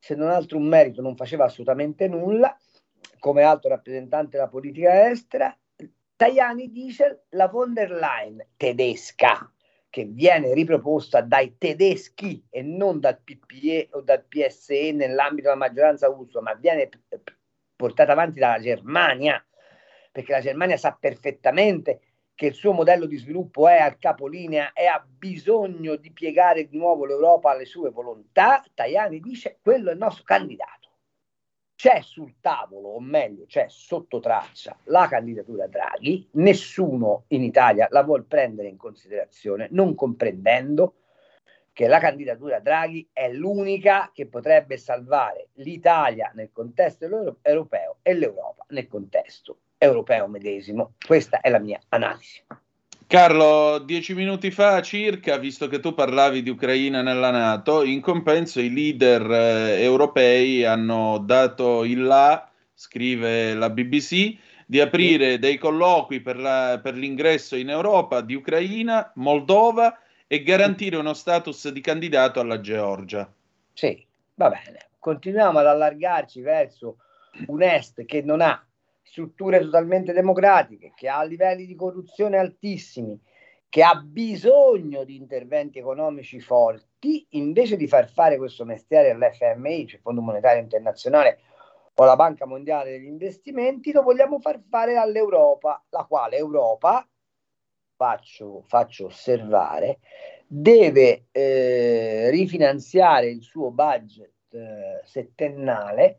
se non altro un merito, non faceva assolutamente nulla come alto rappresentante della politica estera. Tajani dice la von der Leyen tedesca, che viene riproposta dai tedeschi e non dal PPE o dal PSE nell'ambito della maggioranza USA, ma viene portata avanti dalla Germania, perché la Germania sa perfettamente che il suo modello di sviluppo è al capolinea e ha bisogno di piegare di nuovo l'Europa alle sue volontà, Tajani dice quello è il nostro candidato. C'è sul tavolo, o meglio, c'è sotto traccia la candidatura Draghi, nessuno in Italia la vuol prendere in considerazione, non comprendendo che la candidatura Draghi è l'unica che potrebbe salvare l'Italia nel contesto europeo e l'Europa nel contesto europeo medesimo. Questa è la mia analisi. Carlo, dieci minuti fa circa, visto che tu parlavi di Ucraina nella Nato, in compenso i leader eh, europei hanno dato il là, scrive la BBC, di aprire dei colloqui per, la, per l'ingresso in Europa di Ucraina, Moldova e garantire uno status di candidato alla Georgia. Sì, va bene. Continuiamo ad allargarci verso un est che non ha strutture totalmente democratiche, che ha livelli di corruzione altissimi, che ha bisogno di interventi economici forti, invece di far fare questo mestiere all'FMI, cioè Fondo Monetario Internazionale o la Banca Mondiale degli Investimenti, lo vogliamo far fare all'Europa, la quale Europa, faccio, faccio osservare, deve eh, rifinanziare il suo budget eh, settennale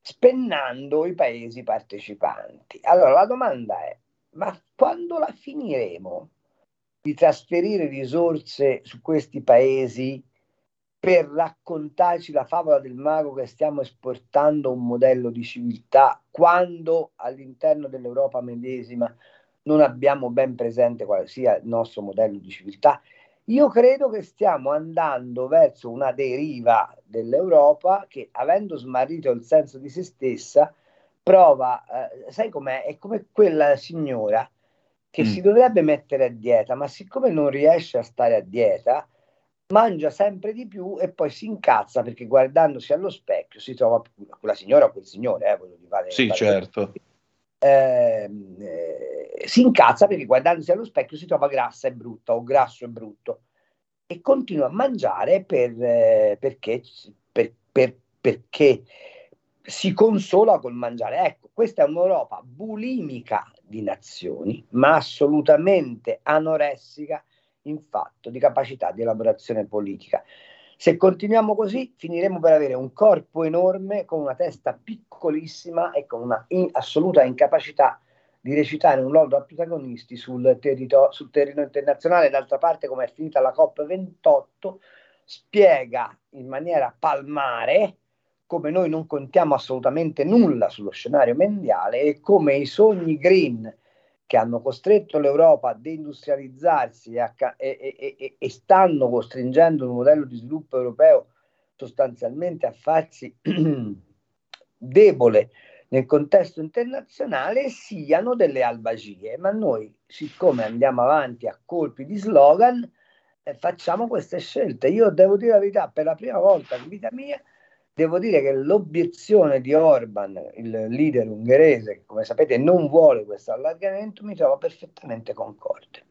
spennando i paesi partecipanti. Allora la domanda è, ma quando la finiremo di trasferire risorse su questi paesi per raccontarci la favola del mago che stiamo esportando un modello di civiltà quando all'interno dell'Europa medesima non abbiamo ben presente quale sia il nostro modello di civiltà io credo che stiamo andando verso una deriva dell'Europa che, avendo smarrito il senso di se stessa, prova, eh, sai com'è? È come quella signora che mm. si dovrebbe mettere a dieta, ma siccome non riesce a stare a dieta, mangia sempre di più e poi si incazza perché guardandosi allo specchio si trova quella signora o quel signore, eh, voglio dire, sì, certo. Ehm, eh, si incazza perché guardandosi allo specchio si trova grassa e brutta o grasso e brutto e continua a mangiare per, eh, perché, per, per, perché si consola col mangiare. Ecco, questa è un'Europa bulimica di nazioni, ma assolutamente anoressica in fatto di capacità di elaborazione politica. Se continuiamo così, finiremo per avere un corpo enorme con una testa piccolissima e con una in assoluta incapacità di recitare un ruolo da protagonisti sul, territorio, sul terreno internazionale. D'altra parte, come è finita la COP28, spiega in maniera palmare come noi non contiamo assolutamente nulla sullo scenario mondiale e come i sogni green che hanno costretto l'Europa a deindustrializzarsi e, a, e, e, e, stanno costringendo il modello di sviluppo europeo sostanzialmente a farsi [CLEARS THROAT] debole nel contesto internazionale siano delle albagie, ma noi, siccome andiamo avanti a colpi di slogan, eh, facciamo queste scelte. Io devo dire la verità, per la prima volta in vita mia Devo dire che l'obiezione di Orban, il leader ungherese, che come sapete non vuole questo allargamento, mi trova perfettamente concorde.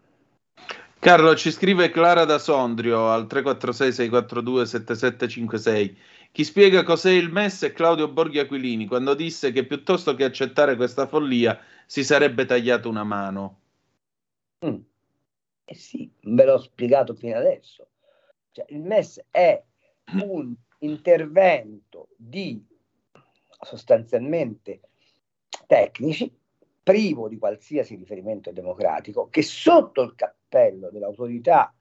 Carlo, ci scrive Clara da Sondrio al 346-642-7756. Chi spiega cos'è il MES è Claudio Borghi Aquilini, quando disse che piuttosto che accettare questa follia si sarebbe tagliato una mano. Mm. Eh sì, ve l'ho spiegato fino adesso. Cioè, il MES è [CLEARS THROAT] un intervento di sostanzialmente tecnici, privo di qualsiasi riferimento democratico, che sotto il cappello dell'autorità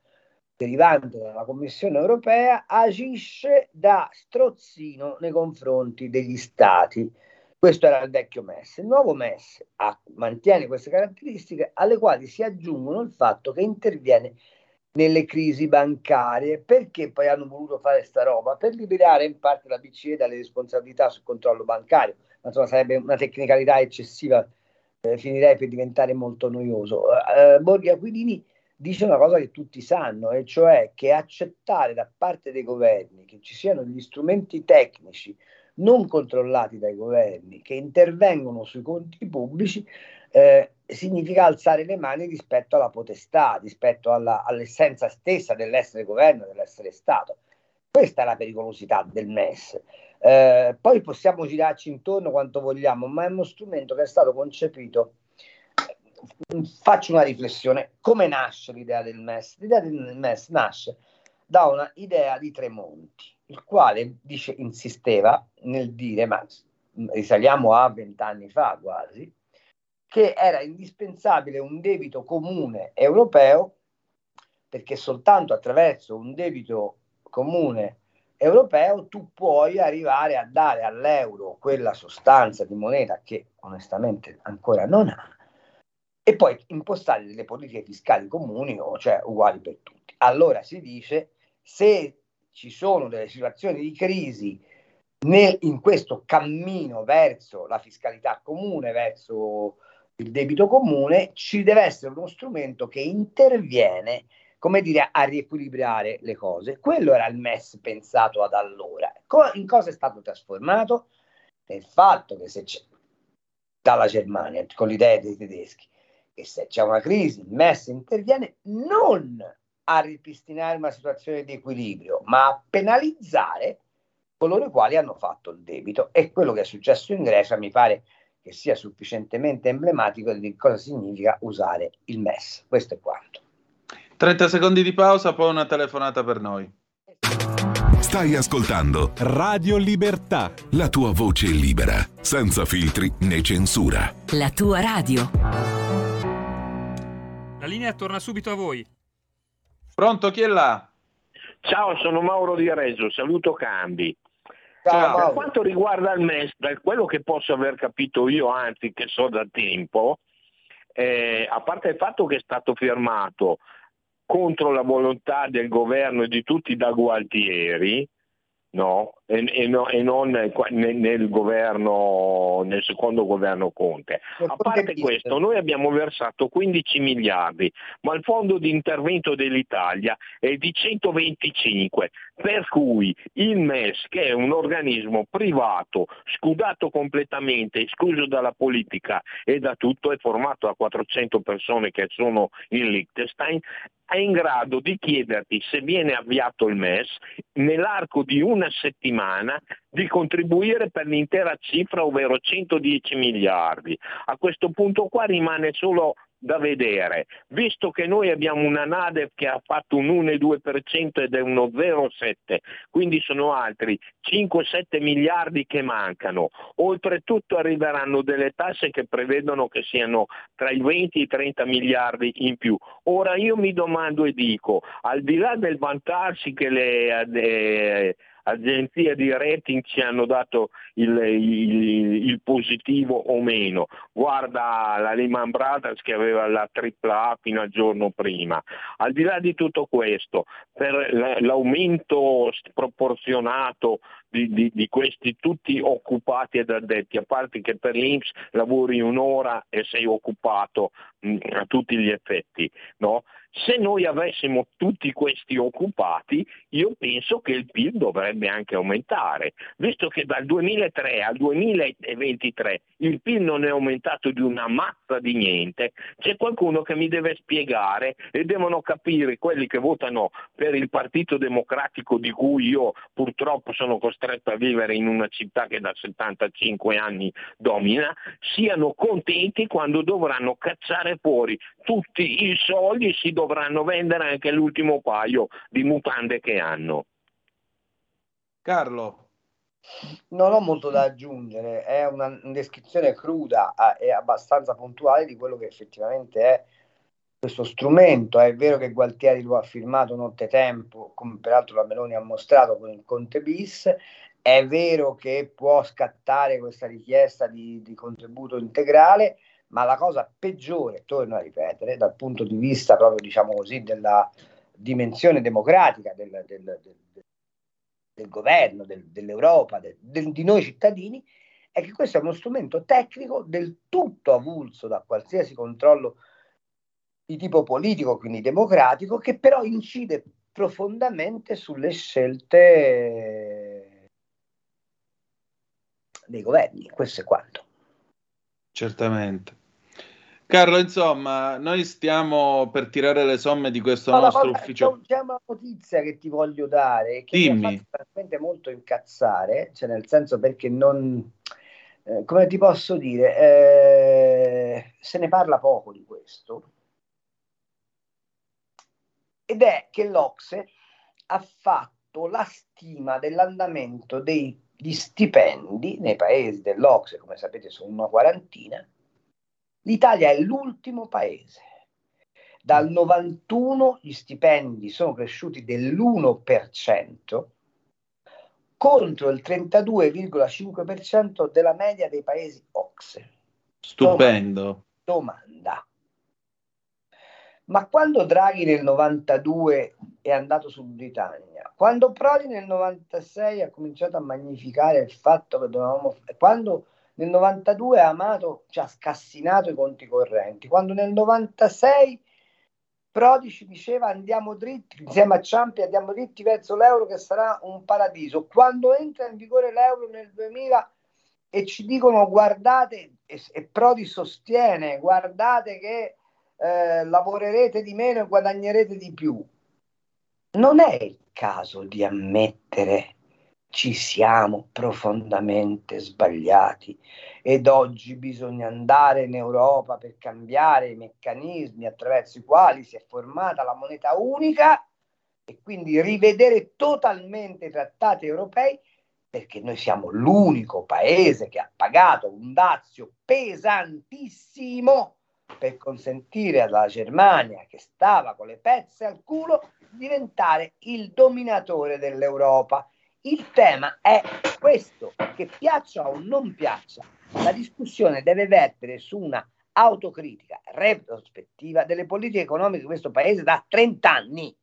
derivante dalla Commissione europea agisce da strozzino nei confronti degli stati. Questo era il vecchio MES. Il nuovo MES ha, mantiene queste caratteristiche alle quali si aggiungono il fatto che interviene nelle crisi bancarie. Perché poi hanno voluto fare sta roba? Per liberare in parte la BCE dalle responsabilità sul controllo bancario. Ma insomma, sarebbe una tecnicalità eccessiva, eh, finirei per diventare molto noioso. Eh, Borghi Aquilini dice una cosa che tutti sanno, e cioè che accettare da parte dei governi che ci siano gli strumenti tecnici non controllati dai governi che intervengono sui conti pubblici eh, significa alzare le mani rispetto alla potestà, rispetto alla, all'essenza stessa dell'essere governo, dell'essere Stato. Questa è la pericolosità del MES. Eh, poi possiamo girarci intorno quanto vogliamo, ma è uno strumento che è stato concepito. Faccio una riflessione. Come nasce l'idea del MES? L'idea del MES nasce da una idea di Tremonti, il quale dice, insisteva nel dire, ma risaliamo a vent'anni fa quasi, che era indispensabile un debito comune europeo perché soltanto attraverso un debito comune europeo tu puoi arrivare a dare all'euro quella sostanza di moneta che onestamente ancora non ha e poi impostare delle politiche fiscali comuni, cioè uguali per tutti. Allora si dice se ci sono delle situazioni di crisi nel, in questo cammino verso la fiscalità comune, verso il debito comune, ci deve essere uno strumento che interviene, come dire, a riequilibrare le cose. Quello era il MES pensato ad allora. in cosa è stato trasformato? Nel fatto che se c'è dalla Germania, con l'idea dei tedeschi, che se c'è una crisi, il MES interviene non a ripristinare una situazione di equilibrio, ma a penalizzare coloro i quali hanno fatto il debito. E quello che è successo in Grecia mi pare che sia sufficientemente emblematico di cosa significa usare il MES. Questo è quanto. 30 secondi di pausa, poi una telefonata per noi. Stai ascoltando Radio Libertà. La tua voce libera, senza filtri né censura. La tua radio. La linea torna subito a voi. Pronto, chi è là? Ciao, sono Mauro di Reggio, saluto Cambi. Ciao, per quanto riguarda il MES, da quello che posso aver capito io, anzi che so da tempo, eh, a parte il fatto che è stato firmato contro la volontà del governo e di tutti da Gualtieri, no? E, e, no, e non nel, nel, governo, nel secondo governo Conte. A parte questo, noi abbiamo versato 15 miliardi, ma il fondo di intervento dell'Italia è di 125, per cui il MES, che è un organismo privato, scudato completamente, escluso dalla politica e da tutto, è formato da 400 persone che sono in Liechtenstein, è in grado di chiederti se viene avviato il MES nell'arco di una settimana settimana di contribuire per l'intera cifra, ovvero 110 miliardi. A questo punto qua rimane solo da vedere, visto che noi abbiamo una NADEF che ha fatto un 1,2% ed è uno 0,7%, quindi sono altri 5-7 miliardi che mancano. Oltretutto arriveranno delle tasse che prevedono che siano tra i 20 e i 30 miliardi in più. Ora io mi domando e dico, al di là del vantarsi che le... Eh, agenzie di rating ci hanno dato il, il, il, positivo o meno. Guarda la Lehman Brothers che aveva la AAA fino al giorno prima. Al di là di tutto questo, per l'aumento sproporzionato di, di, di, questi tutti occupati ed addetti, a parte che per l'Inps lavori un'ora e sei occupato mh, a tutti gli effetti. No? Se noi avessimo tutti questi occupati, io penso che il PIL dovrebbe anche aumentare, visto che dal 2003 al 2023 il PIL non è aumentato di una mazza di niente, c'è qualcuno che mi deve spiegare e devono capire quelli che votano per il Partito Democratico di cui io purtroppo sono costretto a vivere in una città che da 75 anni domina, siano contenti quando dovranno cacciare fuori tutti i soldi e si dovranno vendere anche l'ultimo paio di mutande che hanno. Carlo. Non ho molto da aggiungere, è una descrizione cruda e abbastanza puntuale di quello che effettivamente è questo strumento. È vero che Gualtieri lo ha firmato nottetempo, come peraltro la Meloni ha mostrato con il Conte bis, è vero che può scattare questa richiesta di, di contributo integrale, ma la cosa peggiore, torno a ripetere, dal punto di vista proprio, diciamo così, della dimensione democratica del, del, del, del governo, dell'Europa, di noi cittadini, è che questo è uno strumento tecnico del tutto avulso da qualsiasi controllo di tipo politico, quindi democratico, che però incide profondamente sulle scelte dei governi. Questo è quanto. Certamente. Carlo, insomma, noi stiamo per tirare le somme di questo no, nostro cosa, ufficio. C'è una notizia che ti voglio dare che Dimmi. mi fatto veramente molto incazzare, cioè nel senso perché non, eh, come ti posso dire, eh, se ne parla poco di questo. Ed è che l'Ocse ha fatto la stima dell'andamento degli stipendi nei paesi dell'Ocse, come sapete sono una quarantina, L'Italia è l'ultimo paese. Dal 91 gli stipendi sono cresciuti dell'1% contro il 32,5% della media dei paesi OXE. Stupendo. Domanda. Ma quando Draghi nel 92 è andato su Britannia, quando Prodi nel 96 ha cominciato a magnificare il fatto che dovevamo... quando nel 92 Amato ci ha scassinato i conti correnti, quando nel 96 Prodi ci diceva andiamo dritti, insieme a Ciampi andiamo dritti verso l'euro che sarà un paradiso, quando entra in vigore l'euro nel 2000 e ci dicono guardate, e, e Prodi sostiene, guardate che eh, lavorerete di meno e guadagnerete di più. Non è il caso di ammettere ci siamo profondamente sbagliati ed oggi bisogna andare in Europa per cambiare i meccanismi attraverso i quali si è formata la moneta unica e quindi rivedere totalmente i trattati europei perché noi siamo l'unico paese che ha pagato un dazio pesantissimo per consentire alla Germania, che stava con le pezze al culo, diventare il dominatore dell'Europa. Il tema è questo, che piaccia o non piaccia, la discussione deve vertere su una autocritica retrospettiva delle politiche economiche di questo paese da 30 anni.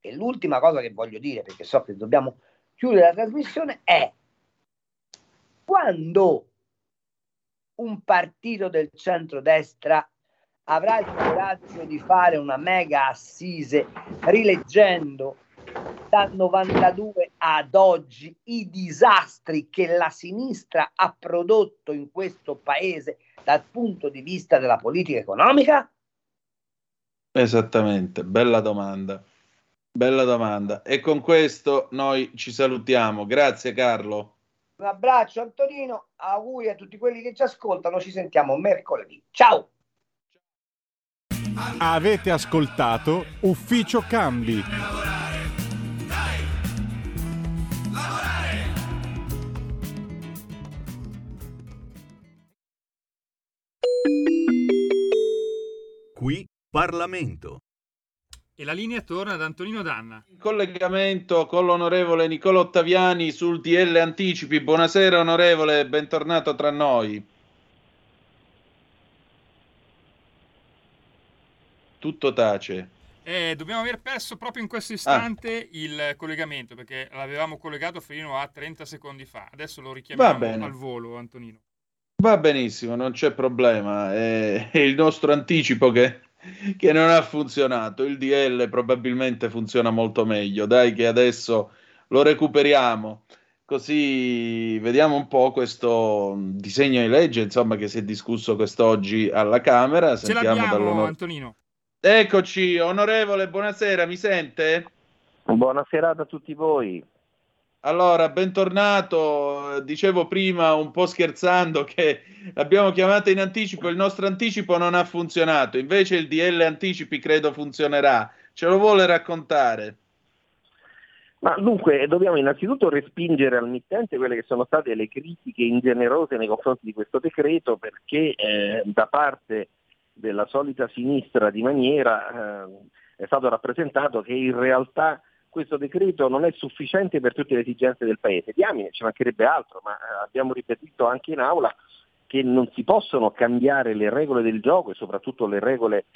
E l'ultima cosa che voglio dire, perché so che dobbiamo chiudere la trasmissione, è quando un partito del centrodestra avrà il coraggio di fare una mega assise rileggendo dal 92 ad oggi i disastri che la sinistra ha prodotto in questo paese dal punto di vista della politica economica? Esattamente, bella domanda. Bella domanda. E con questo noi ci salutiamo. Grazie Carlo. Un abbraccio Antonino, auguri a tutti quelli che ci ascoltano, ci sentiamo mercoledì. Ciao! Avete ascoltato Ufficio Cambi. Parlamento. E la linea torna ad Antonino Danna. In collegamento con l'onorevole Nicola Ottaviani sul DL Anticipi. Buonasera onorevole, bentornato tra noi. tutto tace. Eh, dobbiamo aver perso proprio in questo istante ah. il collegamento perché l'avevamo collegato fino a 30 secondi fa. Adesso lo richiamiamo al volo, Antonino. Va benissimo, non c'è problema. È, è il nostro anticipo che, che, non ha funzionato. Il DL probabilmente funziona molto meglio. Dai, che adesso lo recuperiamo. Così vediamo un po' questo disegno di legge, insomma, che si è discusso quest'oggi alla Camera. Ce l'abbiamo, Antonino. Eccoci, onorevole, buonasera, mi sente? Buona serata a tutti voi. Allora, bentornato. Dicevo prima, un po' scherzando, che l'abbiamo chiamata in anticipo. Il nostro anticipo non ha funzionato. Invece il DL anticipi credo funzionerà. Ce lo vuole raccontare? Ma dunque, dobbiamo innanzitutto respingere al mittente quelle che sono state le critiche ingenerose nei confronti di questo decreto, perché eh, da parte della solita sinistra di maniera eh, è stato rappresentato che in realtà questo decreto non è sufficiente per tutte le esigenze del Paese. Diamine, ci mancherebbe altro, ma eh, abbiamo ripetuto anche in aula che non si possono cambiare le regole del gioco e soprattutto le regole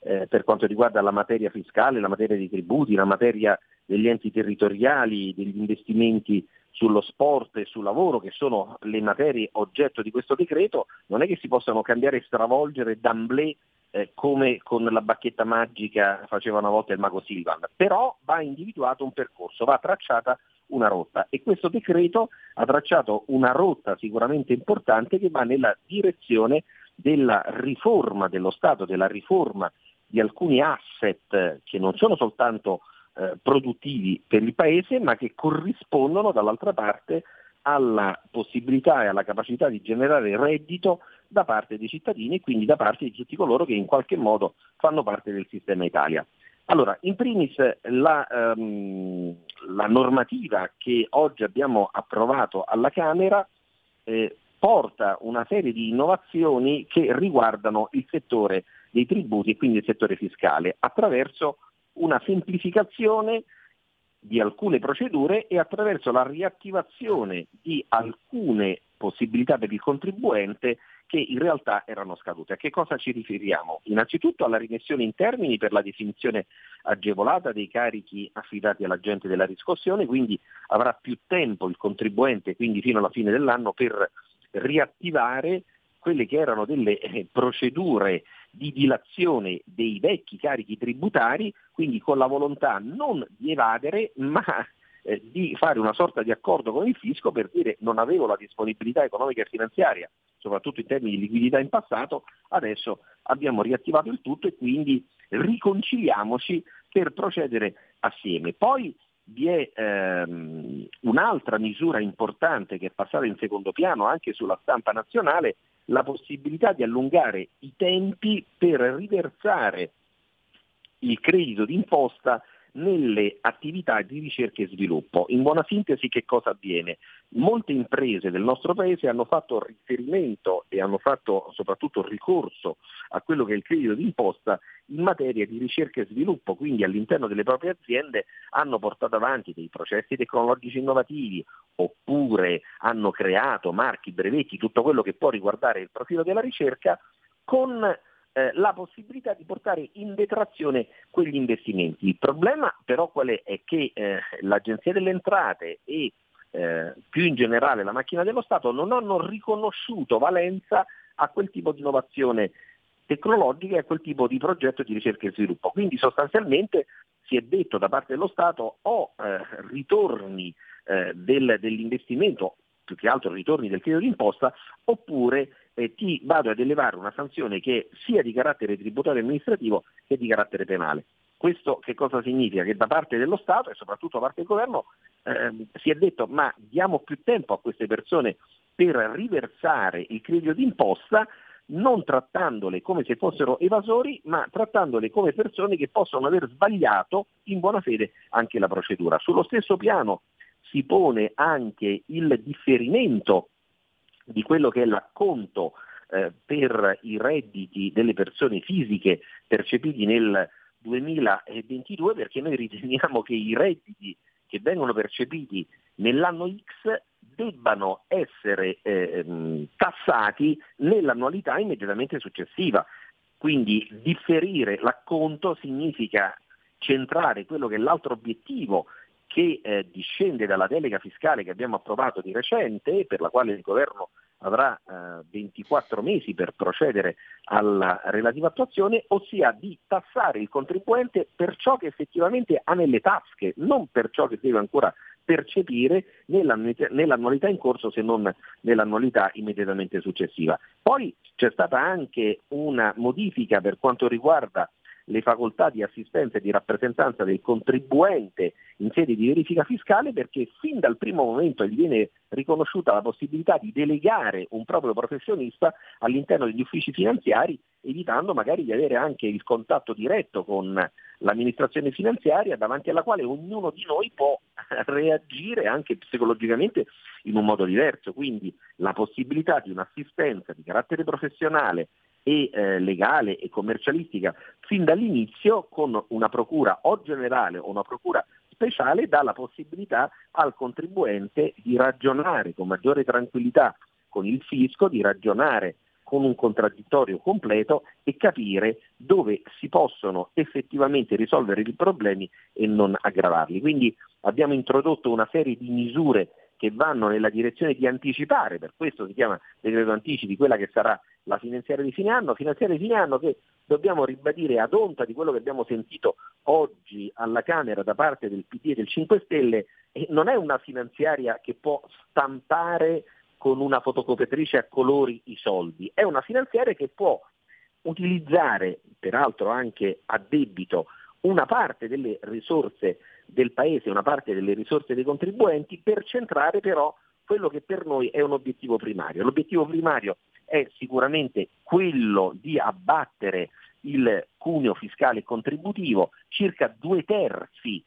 eh, per quanto riguarda la materia fiscale, la materia dei tributi, la materia degli enti territoriali, degli investimenti sullo sport e sul lavoro, che sono le materie oggetto di questo decreto, non è che si possano cambiare e stravolgere d'amblè eh, come con la bacchetta magica faceva una volta il mago Silvan, però va individuato un percorso, va tracciata una rotta. E questo decreto ha tracciato una rotta sicuramente importante che va nella direzione della riforma dello Stato, della riforma di alcuni asset che non sono soltanto eh, produttivi per il Paese, ma che corrispondono dall'altra parte alla possibilità e alla capacità di generare reddito da parte dei cittadini e quindi da parte di tutti coloro che in qualche modo fanno parte del sistema Italia. Allora, in primis la, um, la normativa che oggi abbiamo approvato alla Camera eh, porta una serie di innovazioni che riguardano il settore dei tributi e quindi il settore fiscale attraverso una semplificazione di alcune procedure e attraverso la riattivazione di alcune possibilità per il contribuente che in realtà erano scadute. A che cosa ci riferiamo? Innanzitutto alla rimessione in termini per la definizione agevolata dei carichi affidati all'agente della riscossione, quindi avrà più tempo il contribuente, quindi fino alla fine dell'anno, per riattivare quelle che erano delle eh, procedure di dilazione dei vecchi carichi tributari, quindi con la volontà non di evadere, ma eh, di fare una sorta di accordo con il fisco per dire non avevo la disponibilità economica e finanziaria, soprattutto in termini di liquidità in passato, adesso abbiamo riattivato il tutto e quindi riconciliamoci per procedere assieme. Poi vi è ehm, un'altra misura importante che è passata in secondo piano anche sulla stampa nazionale, la possibilità di allungare i tempi per riversare il credito d'imposta nelle attività di ricerca e sviluppo. In buona sintesi che cosa avviene? Molte imprese del nostro Paese hanno fatto riferimento e hanno fatto soprattutto ricorso a quello che è il credito d'imposta in materia di ricerca e sviluppo, quindi all'interno delle proprie aziende hanno portato avanti dei processi tecnologici innovativi oppure hanno creato marchi, brevetti, tutto quello che può riguardare il profilo della ricerca con eh, la possibilità di portare in detrazione quegli investimenti. Il problema però qual è? È che eh, l'Agenzia delle Entrate e eh, più in generale la macchina dello Stato non hanno riconosciuto valenza a quel tipo di innovazione tecnologica e a quel tipo di progetto di ricerca e sviluppo. Quindi sostanzialmente si è detto da parte dello Stato o eh, ritorni eh, del, dell'investimento, più che altro ritorni del credito d'imposta, oppure eh, ti vado ad elevare una sanzione che sia di carattere tributario amministrativo che di carattere penale. Questo che cosa significa? Che da parte dello Stato e soprattutto da parte del governo eh, si è detto ma diamo più tempo a queste persone per riversare il credito d'imposta non trattandole come se fossero evasori, ma trattandole come persone che possono aver sbagliato in buona fede anche la procedura. Sullo stesso piano si pone anche il differimento di quello che è l'acconto eh, per i redditi delle persone fisiche percepiti nel 2022 perché noi riteniamo che i redditi che vengono percepiti nell'anno X debbano essere eh, tassati nell'annualità immediatamente successiva. Quindi differire l'acconto significa centrare quello che è l'altro obiettivo che eh, discende dalla delega fiscale che abbiamo approvato di recente, per la quale il governo avrà eh, 24 mesi per procedere alla relativa attuazione, ossia di tassare il contribuente per ciò che effettivamente ha nelle tasche, non per ciò che deve ancora percepire nell'annualità in corso se non nell'annualità immediatamente successiva. Poi c'è stata anche una modifica per quanto riguarda le facoltà di assistenza e di rappresentanza del contribuente in sede di verifica fiscale perché fin dal primo momento gli viene riconosciuta la possibilità di delegare un proprio professionista all'interno degli uffici finanziari evitando magari di avere anche il contatto diretto con l'amministrazione finanziaria davanti alla quale ognuno di noi può [LAUGHS] reagire anche psicologicamente in un modo diverso. Quindi la possibilità di un'assistenza di carattere professionale e eh, legale e commercialistica fin dall'inizio con una procura o generale o una procura speciale dà la possibilità al contribuente di ragionare con maggiore tranquillità con il fisco, di ragionare con un contraddittorio completo e capire dove si possono effettivamente risolvere i problemi e non aggravarli. Quindi abbiamo introdotto una serie di misure che vanno nella direzione di anticipare, per questo si chiama decreto anticipi, quella che sarà la finanziaria di fine anno, finanziaria di fine anno che dobbiamo ribadire ad onta di quello che abbiamo sentito oggi alla Camera da parte del PD e del 5 Stelle, non è una finanziaria che può stampare con una fotocopiatrice a colori i soldi, è una finanziaria che può utilizzare, peraltro anche a debito, una parte delle risorse del Paese, una parte delle risorse dei contribuenti, per centrare però quello che per noi è un obiettivo primario. L'obiettivo primario è sicuramente quello di abbattere il cuneo fiscale contributivo, circa due terzi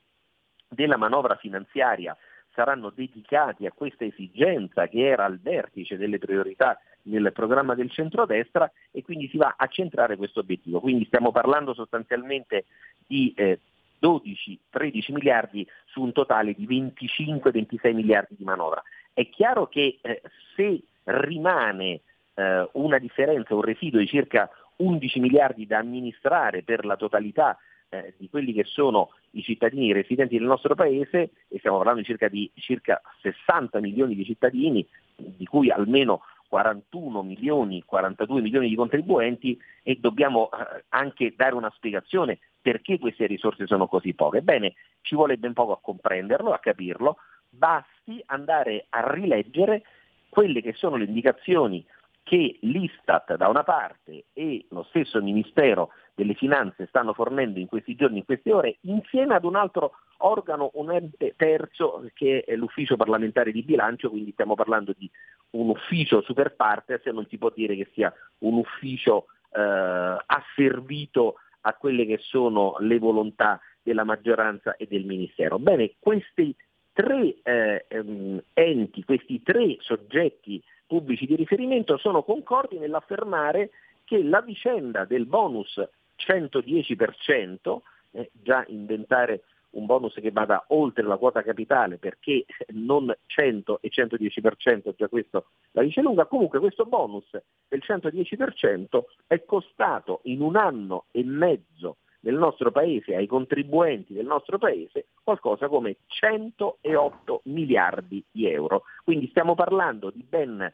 della manovra finanziaria saranno dedicati a questa esigenza che era al vertice delle priorità nel programma del centrodestra e quindi si va a centrare questo obiettivo. Quindi stiamo parlando sostanzialmente di eh, 12-13 miliardi su un totale di 25-26 miliardi di manovra. È chiaro che eh, se rimane eh, una differenza, un residuo di circa 11 miliardi da amministrare per la totalità eh, di quelli che sono i cittadini residenti nel nostro paese, e stiamo parlando di circa, di circa 60 milioni di cittadini, di cui almeno 41 milioni, 42 milioni di contribuenti e dobbiamo eh, anche dare una spiegazione perché queste risorse sono così poche. Ebbene, ci vuole ben poco a comprenderlo, a capirlo, basti andare a rileggere quelle che sono le indicazioni che l'Istat da una parte e lo stesso Ministero delle Finanze stanno fornendo in questi giorni, in queste ore, insieme ad un altro organo, un ente terzo che è l'ufficio parlamentare di bilancio, quindi stiamo parlando di un ufficio super partes, non si può dire che sia un ufficio eh, asservito a quelle che sono le volontà della maggioranza e del Ministero. Bene, questi tre eh, ehm, enti, questi tre soggetti pubblici di riferimento sono concordi nell'affermare che la vicenda del bonus 110%, eh, già inventare un bonus che vada oltre la quota capitale perché non 100 e 110%, già questo la dice lunga, comunque questo bonus del 110% è costato in un anno e mezzo nel nostro paese, ai contribuenti del nostro paese, qualcosa come 108 miliardi di euro. Quindi stiamo parlando di ben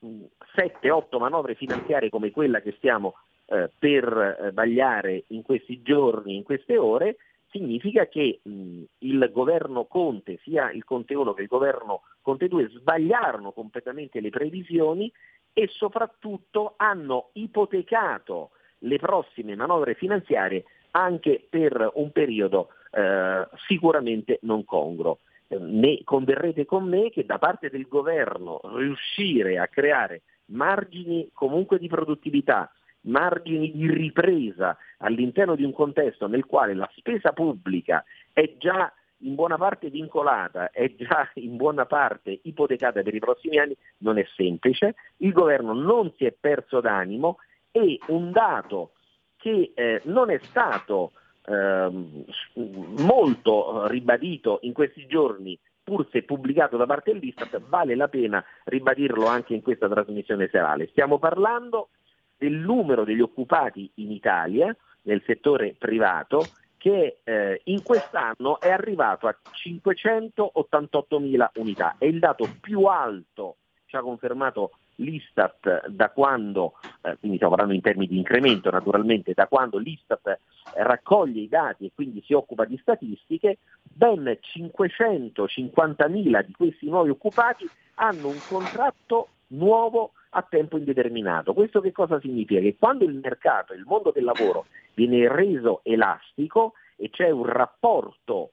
7-8 manovre finanziarie come quella che stiamo eh, per eh, vagliare in questi giorni, in queste ore, significa che mh, il governo Conte, sia il Conte 1 che il governo Conte 2, sbagliarono completamente le previsioni e soprattutto hanno ipotecato le prossime manovre finanziarie anche per un periodo eh, sicuramente non congruo. Ne converrete con me che da parte del governo riuscire a creare margini comunque di produttività, margini di ripresa all'interno di un contesto nel quale la spesa pubblica è già in buona parte vincolata, è già in buona parte ipotecata per i prossimi anni, non è semplice. Il governo non si è perso d'animo e un dato che eh, non è stato eh, molto ribadito in questi giorni pur se pubblicato da parte dell'Istat, vale la pena ribadirlo anche in questa trasmissione serale. Stiamo parlando del numero degli occupati in Italia nel settore privato che eh, in quest'anno è arrivato a 588.000 unità. È il dato più alto, ci ha confermato l'Istat da quando, eh, quindi stiamo parlando in termini di incremento naturalmente, da quando l'Istat raccoglie i dati e quindi si occupa di statistiche, ben 550.000 di questi nuovi occupati hanno un contratto nuovo a tempo indeterminato. Questo che cosa significa? Che quando il mercato, il mondo del lavoro viene reso elastico e c'è un rapporto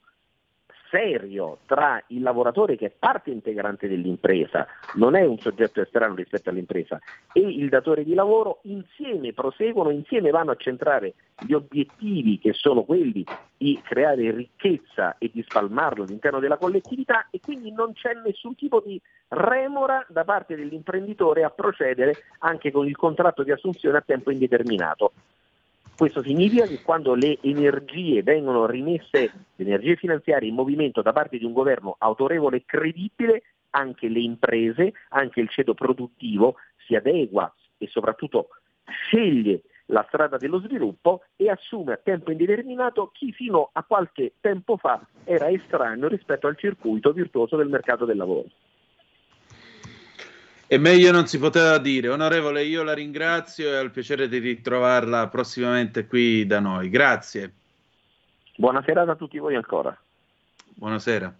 serio tra il lavoratore che è parte integrante dell'impresa, non è un soggetto estraneo rispetto all'impresa, e il datore di lavoro, insieme proseguono, insieme vanno a centrare gli obiettivi che sono quelli di creare ricchezza e di spalmarlo all'interno della collettività e quindi non c'è nessun tipo di remora da parte dell'imprenditore a procedere anche con il contratto di assunzione a tempo indeterminato. Questo significa che quando le energie vengono rimesse, le energie finanziarie in movimento da parte di un governo autorevole e credibile, anche le imprese, anche il ceto produttivo si adegua e soprattutto sceglie la strada dello sviluppo e assume a tempo indeterminato chi fino a qualche tempo fa era estraneo rispetto al circuito virtuoso del mercato del lavoro. E meglio non si poteva dire. Onorevole, io la ringrazio e ho il piacere di ritrovarla prossimamente qui da noi. Grazie. Buonasera a tutti voi ancora. Buonasera.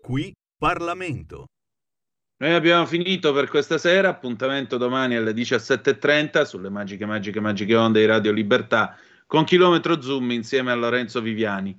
Qui Parlamento. Noi abbiamo finito per questa sera, appuntamento domani alle 17.30 sulle magiche, magiche, magiche onde di Radio Libertà con Chilometro Zoom insieme a Lorenzo Viviani.